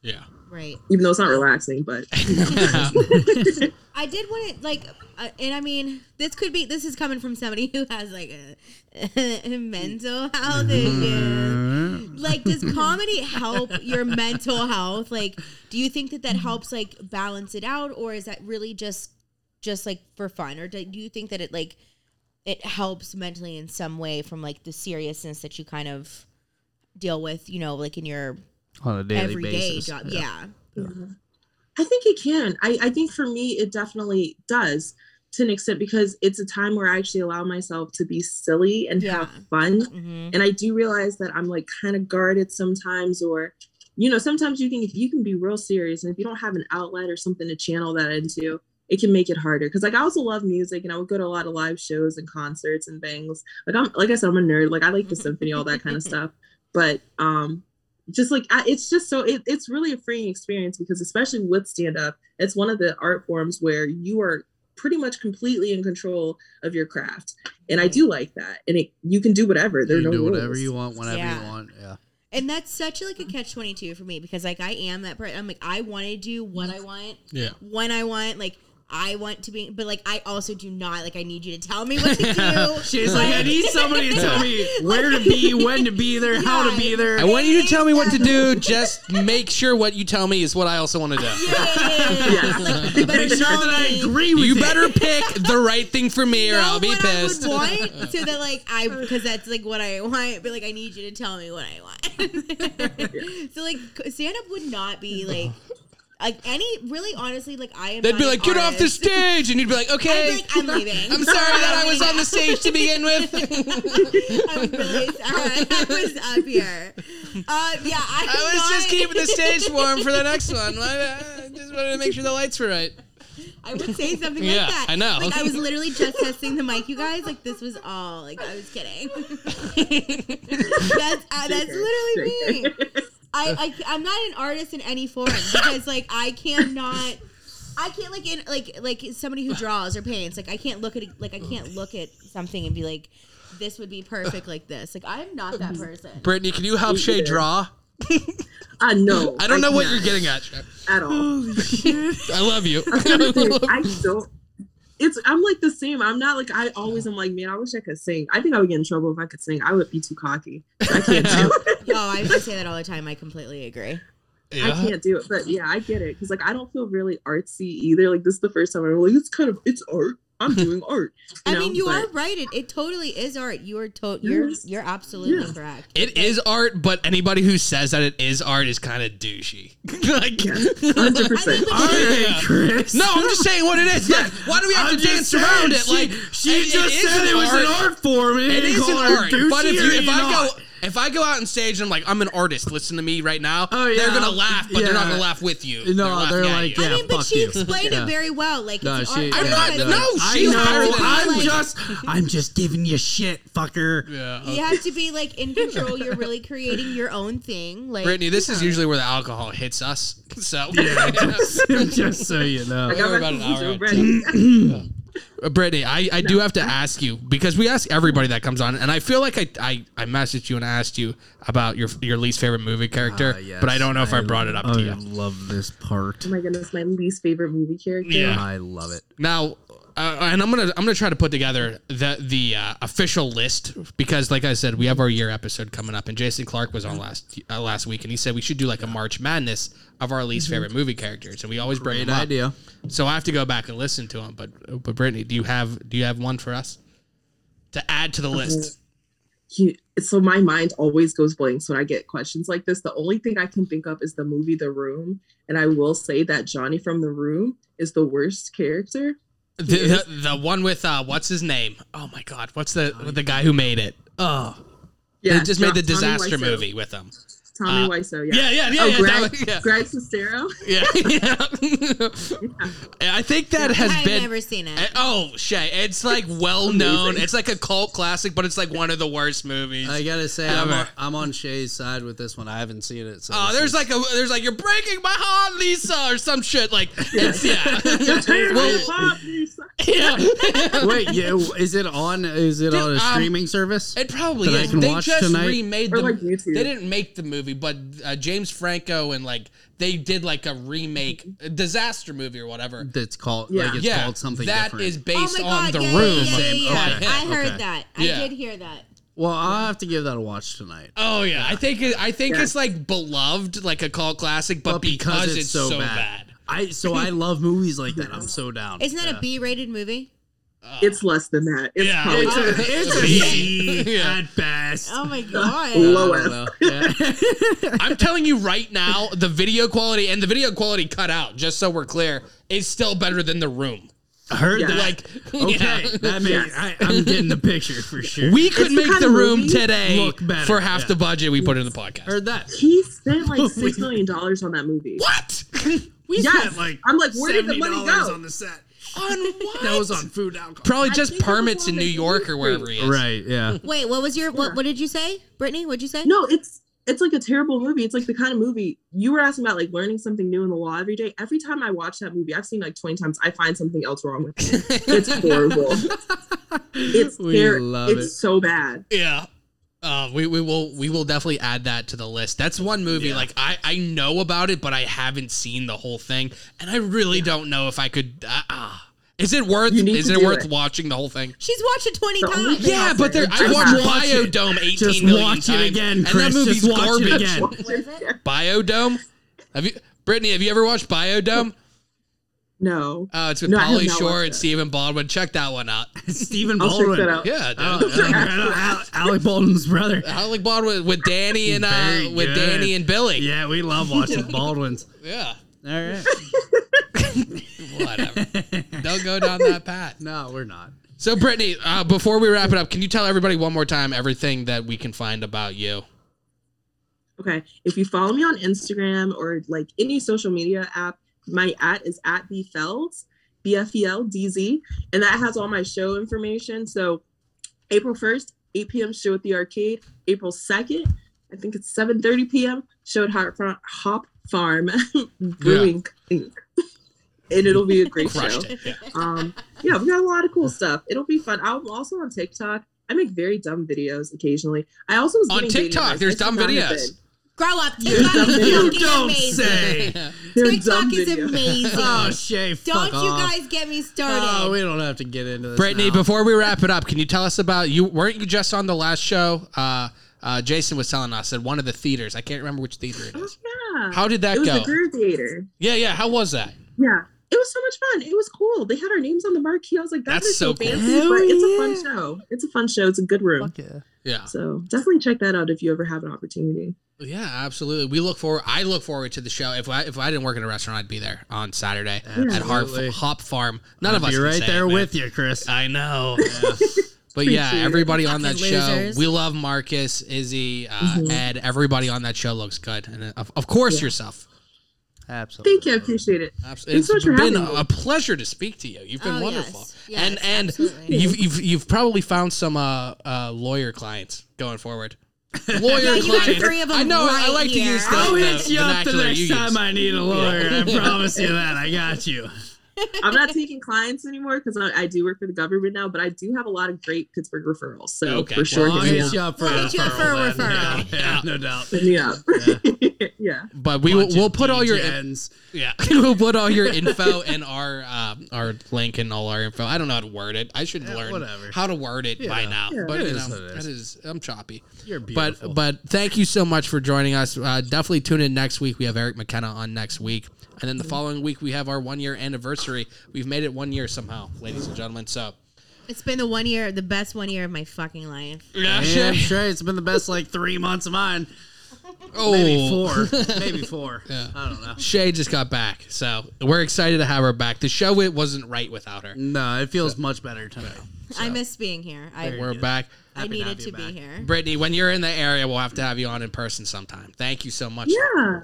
Yeah. Right. Even though it's not relaxing, but you know. I did want to like, uh, and I mean, this could be this is coming from somebody who has like a, mental health issue. Like, does comedy help your mental health? Like, do you think that that helps like balance it out, or is that really just just like for fun, or do you think that it like it helps mentally in some way from like the seriousness that you kind of deal with, you know, like in your On a daily everyday basis. job? Yeah. I think it can. I, I think for me, it definitely does to an extent because it's a time where I actually allow myself to be silly and Yeah. have fun. hmm And I do realize that I'm like kind of guarded sometimes, or you know, sometimes you can if you can be real serious, and if you don't have an outlet or something to channel that into, it can make it harder. Because like I also love music, and I would go to a lot of live shows and concerts and things. Like I'm like I said, I'm a nerd. Like I like the symphony, all that kind of stuff. But um, just like I, it's just so it, it's really a freeing experience because especially with stand up, it's one of the art forms where you are pretty much completely in control of your craft, and I hmm. do like that. And it you can do whatever. There are You no can do whatever rules. you want, whenever Yeah. you want. Yeah. And that's such like a catch twenty two for me because like I am that person. I'm like I want to do what I want Yeah. when I want. Like I want to be, but like I also do not like. I need you to tell me what to do. She's like, I need somebody to tell me where to be, when to be there, how to be there. I want you to tell me what to do. Just make sure what you tell me is what I also want to do. Yeah. Like, you better Make sure tell that I agree with You it. better pick the right thing for me, or know I'll be what pissed. I would want, so that like I because that's like what I want. But like I need you to tell me what I want. so like stand up would not be like like any really honestly like I am. They'd not be like, "Get off the stage," and you'd be like, I'd "Okay, be like, I'm leaving. I'm sorry that I was on the stage to begin with." I'm really sorry. I was up here. Uh, yeah, I, I was just keeping the stage warm for the next one. I just wanted to make sure the lights were right. I would say something Yeah, like that. I know. Like I was literally just testing the mic, you guys. Like this was all. Like I was kidding. that's uh, that's literally me. I, I I'm not an artist in any form because like I cannot. I can't like in like like somebody who draws or paints. Like I can't look at like I can't look at something and be like, this would be perfect like this. Like I'm not that person. Brittany, can you help Shay draw? I know. I don't know what can't you're getting at. At all. I love you. I was gonna say, I don't. It's I'm like the same. I'm not like I always am like, man, I wish I could sing. I think I would get in trouble if I could sing. I would be too cocky. I can't do it. Oh, I, I say that all the time. I completely agree. I can't do it. But yeah, I get it. Cause like I don't feel really artsy either. Like this is the first time I'm like, it's kind of it's art. I'm doing art. I know? mean, you But- are right. It, it totally is art. You are to- you're you're absolutely Yeah. correct. It is art, but anybody who says that it is art is kind of douchey. like, Hundred percent. Yeah. Chris. no, I'm just saying what it is. Like, why do we have I'm to just dance around saying, it? Like, she, she it- just it is said it was an art form. and It you an art, but if you if I go if I go out on stage and I'm like I'm an artist, listen to me right now. Oh, yeah. they're gonna laugh, but they're not gonna laugh with you. No, laughing they're like, you. yeah. I mean, but fuck she you. explained it very well. Like No, it's she- art. I'm not- no, I she's know. better than I'm me. just, I'm just giving you shit, fucker. Yeah. You have to be like in control. You're really creating your own thing. Like Brittany, this is usually where the alcohol hits us. So, yeah, just so you know. I We're got about an hour cookies in. ready. Uh, Brittany, I, I do have to ask you because we ask everybody that comes on, and I feel like I, I, I messaged you and asked you about your your least favorite movie character, Ah, yes. but I don't know if I, brought it up I to you. I love this part. Oh my goodness, my least favorite movie character. Yeah. I love it. Now, uh, and I'm gonna I'm gonna try to put together the the uh, official list because, like I said, we have our year episode coming up, and Jason Clark was on last uh, last week, and he said we should do like a March Madness of our least favorite movie characters, and we always bring Great them up. idea. So I have to go back and listen to them. But but Brittany, do you have do you have one for us to add to the list? He, so my mind always goes blank so when I get questions like this. The only thing I can think of is the movie The Room, and I will say that Johnny from The Room is the worst character. The, the, the one with uh, what's his name? Oh my God, what's the the guy who made it? Oh, Yeah, they just made the disaster movie with him. Tommy Uh, Wiseau, yeah. Yeah, yeah, yeah, oh, yeah. Greg, was- yeah. Greg Sestero. Yeah, yeah. I think that has I've been. never seen it. Oh, Shay, it's like well known. It's like a cult classic, but it's like one of the worst movies. I gotta say, I'm on, I'm on Shay's side with this one. I haven't seen it. So Oh, there's is- like a there's like you're breaking my heart, Lisa, or some shit. Like it's yeah, well, yeah. Wait, yeah, is it on? Is it Dude, on a um, streaming service? It probably That I is. can They watch just tonight? remade Or the. like They didn't make the movie, but uh, James Franco and like they did like a remake, a disaster movie or whatever. That's called Yeah. like it's yeah, called something that different. is Oh based on god! the yeah, room. Yeah, yeah, yeah, yeah. Okay. I heard Okay. that. I Yeah. did hear that. well, I'll have to give that a watch tonight. Oh yeah, I think it, I think Yeah. it's like beloved, like a cult classic, but, because, it's, so, bad. I so I love movies like that. I'm so down. Isn't that Yeah. a B-rated movie? It's less than that. It's Yeah. probably It's a, it's a C Yeah. at best. Oh my uh, god! low I F. don't know. Yeah. I'm telling you right now, the video quality and the video quality cut out, just so we're clear, is still better than the room. I heard Yeah. that. Like, okay, yeah. that makes Yes. I, I'm getting the picture for sure. we could the make kind the room today look better, for half yeah. the budget we put in the podcast. Heard that. He spent like six million dollars on that movie. what? we Yes. spent like I'm like, where did the money go? on the set? On what? That was on food alcohol. Probably I just think it was permits on in New York or wherever he is. Right. Yeah. Wait, what was your what? What did you say, Brittany? What'd you say? No, it's it's like a terrible movie. It's like the kind of movie you were asking about, like learning something new in the law every day. Every time I watch that movie, I've seen like 20 times, I find something else wrong with it. It's horrible. It's We ter- love it's it. so bad. Yeah. Uh, we, we will we will definitely add that to the list. That's one movie like I, I know about it, but I haven't seen the whole thing, and I really don't know if I could. Uh, uh, is it worth? Is it worth it. watching the whole thing? She's watched it twenty The times. thing- Yeah, but there, I watched watch it. Biodome eighteen Just million watch it times, again, and Chris. that movie's Just watch it garbage. again. What is it? Biodome. Have you, Brittany? Have you ever watched Biodome? No. Uh, it's with No, I Pauly not Shore and it. Stephen Baldwin. Check that one out. Stephen I'll Baldwin. check that out. Yeah, dude. Oh, yeah, Al- Alec Baldwin's brother. Alec Baldwin with Danny and uh, with good. Danny and Billy. Yeah, we love watching Baldwin's. Yeah. All right. Whatever. Don't go down that path. No, we're not. So, Brittany, uh, before we wrap it up, can you tell everybody one more time everything that we can find about you? Okay. If you follow me on Instagram or like any social media app, my at is at bfeldz, B F E L D Z, and that has all my show information. So April 1st, 8 p.m. show at the arcade. April 2nd, I think it's 7:30 p.m. show at Hop Farm, Hop Farm Brewing Inc. and it'll be a great show. It. Yeah. Um, yeah, we got a lot of cool stuff. It'll be fun. I'm also on TikTok. I make very dumb videos occasionally. I also was On TikTok, there's dumb videos. Been. Grow up. There's TikTok dumb is videos. fucking Don't amazing. say. TikTok is amazing. Oh, Shay, fuck Don't you off. guys get me started. Oh, we don't have to get into this. Brittany, now. before we wrap it up, can you tell us about you? Weren't you just on the last show? Uh, uh, Jason was telling us at one of the theaters. I can't remember which theater it Oh, yeah. How did that it was go? the Groove Theater. Yeah, yeah. How was that? Yeah. It was so much fun. It was cool. They had our names on the marquee. I was like, That's that's so so cool. fancy, Hell but it's a yeah. fun show. It's a fun show. It's a good room. Yeah. Yeah, So definitely check that out if you ever have an opportunity. Yeah, absolutely. We look forward. I look forward to the show. If I if I didn't work in a restaurant, I'd be there on Saturday at Hop, Absolutely. Hop Farm. None of I'll us be right there it, man. with you, Chris. I know. But yeah, everybody on that Fucking show, we love Marcus, Izzy, uh, Mm-hmm. Ed. Everybody on that show looks good, and uh, of, of course yourself. Absolutely. Thank you. I appreciate it. Absolutely. Thanks so It's much for been having me. a pleasure to speak to you. You've been Oh, wonderful. yes. Yes, and and absolutely. you've, you've you've probably found some uh, uh, lawyer clients going forward. Lawyer Yeah, you got clients. three of them I know. I right like to use the, I'll hit you up the next time use. I need a lawyer. I promise you that. I got you. I'm not taking clients anymore because I, I do work for the government now, but I do have a lot of great Pittsburgh referrals. So Okay. for sure, Well, I'll hit me hit up. you up for We'll a hit you up for a referral. then. Yeah, yeah, no doubt. Hit me yeah. But we will we'll of put all your ends. yeah we'll put all your info in our uh, our link and all our info. I don't know how to word it. I should learn whatever. how to word it by now. Yeah. But It you is know, it is. that is I'm choppy. You're beautiful. But but thank you so much for joining us. Uh, definitely tune in next week. We have Eric McKenna on next week, and then the mm-hmm. following week we have our one year anniversary. We've made it one year somehow, ladies and gentlemen. So It's been the one year, the best one year of my fucking life. yeah, Damn straight. It's been the best like three months of mine. oh, Maybe four. Maybe four. Yeah. I don't know. Shay just got back, so we're excited to have her back. The show it wasn't right without her. No, it feels much better tonight. I miss being here. I, We're back. I Happy to needed have to, be back. here. Brittany, when you're in the area, we'll have to have you on in person sometime. Thank you so much. Yeah.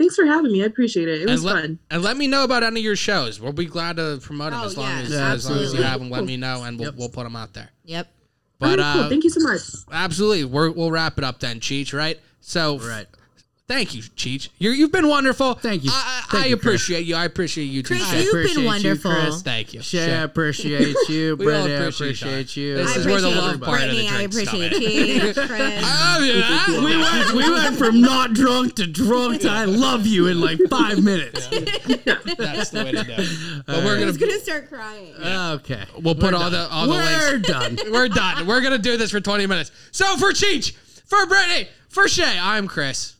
Thanks for having me. I appreciate it. It was and let, fun. and let me know about any of your shows. We'll be glad to promote them Oh, as long yes, as, Yeah, as long as you have them. Let me know, and we'll, we'll put them out there. Yep. But All right, cool. uh, Thank you so much. absolutely, we're, we'll wrap it up then, Cheech. Right? So, Right. Thank you, Cheech. You're, you've been wonderful. Thank you. I, I, Thank I you, Chris. appreciate you. I appreciate you, too. Chris, Shay. you've appreciate been you, wonderful. Chris. Thank you. Shay, I appreciate you. We Brittany, I appreciate appreciate you. you. This I is where the appreciate love part of the Brittany. I appreciate you, Chris. Oh, I love you. huh? we went we went from not drunk to drunk to I love you in like five minutes. That's the way to do it. But we're I gonna was gonna start crying. Okay. we'll put all the all the We're links. done. We're done. We're gonna do this for 20 minutes. So for Cheech, for Brittany, for Shay, I'm Chris.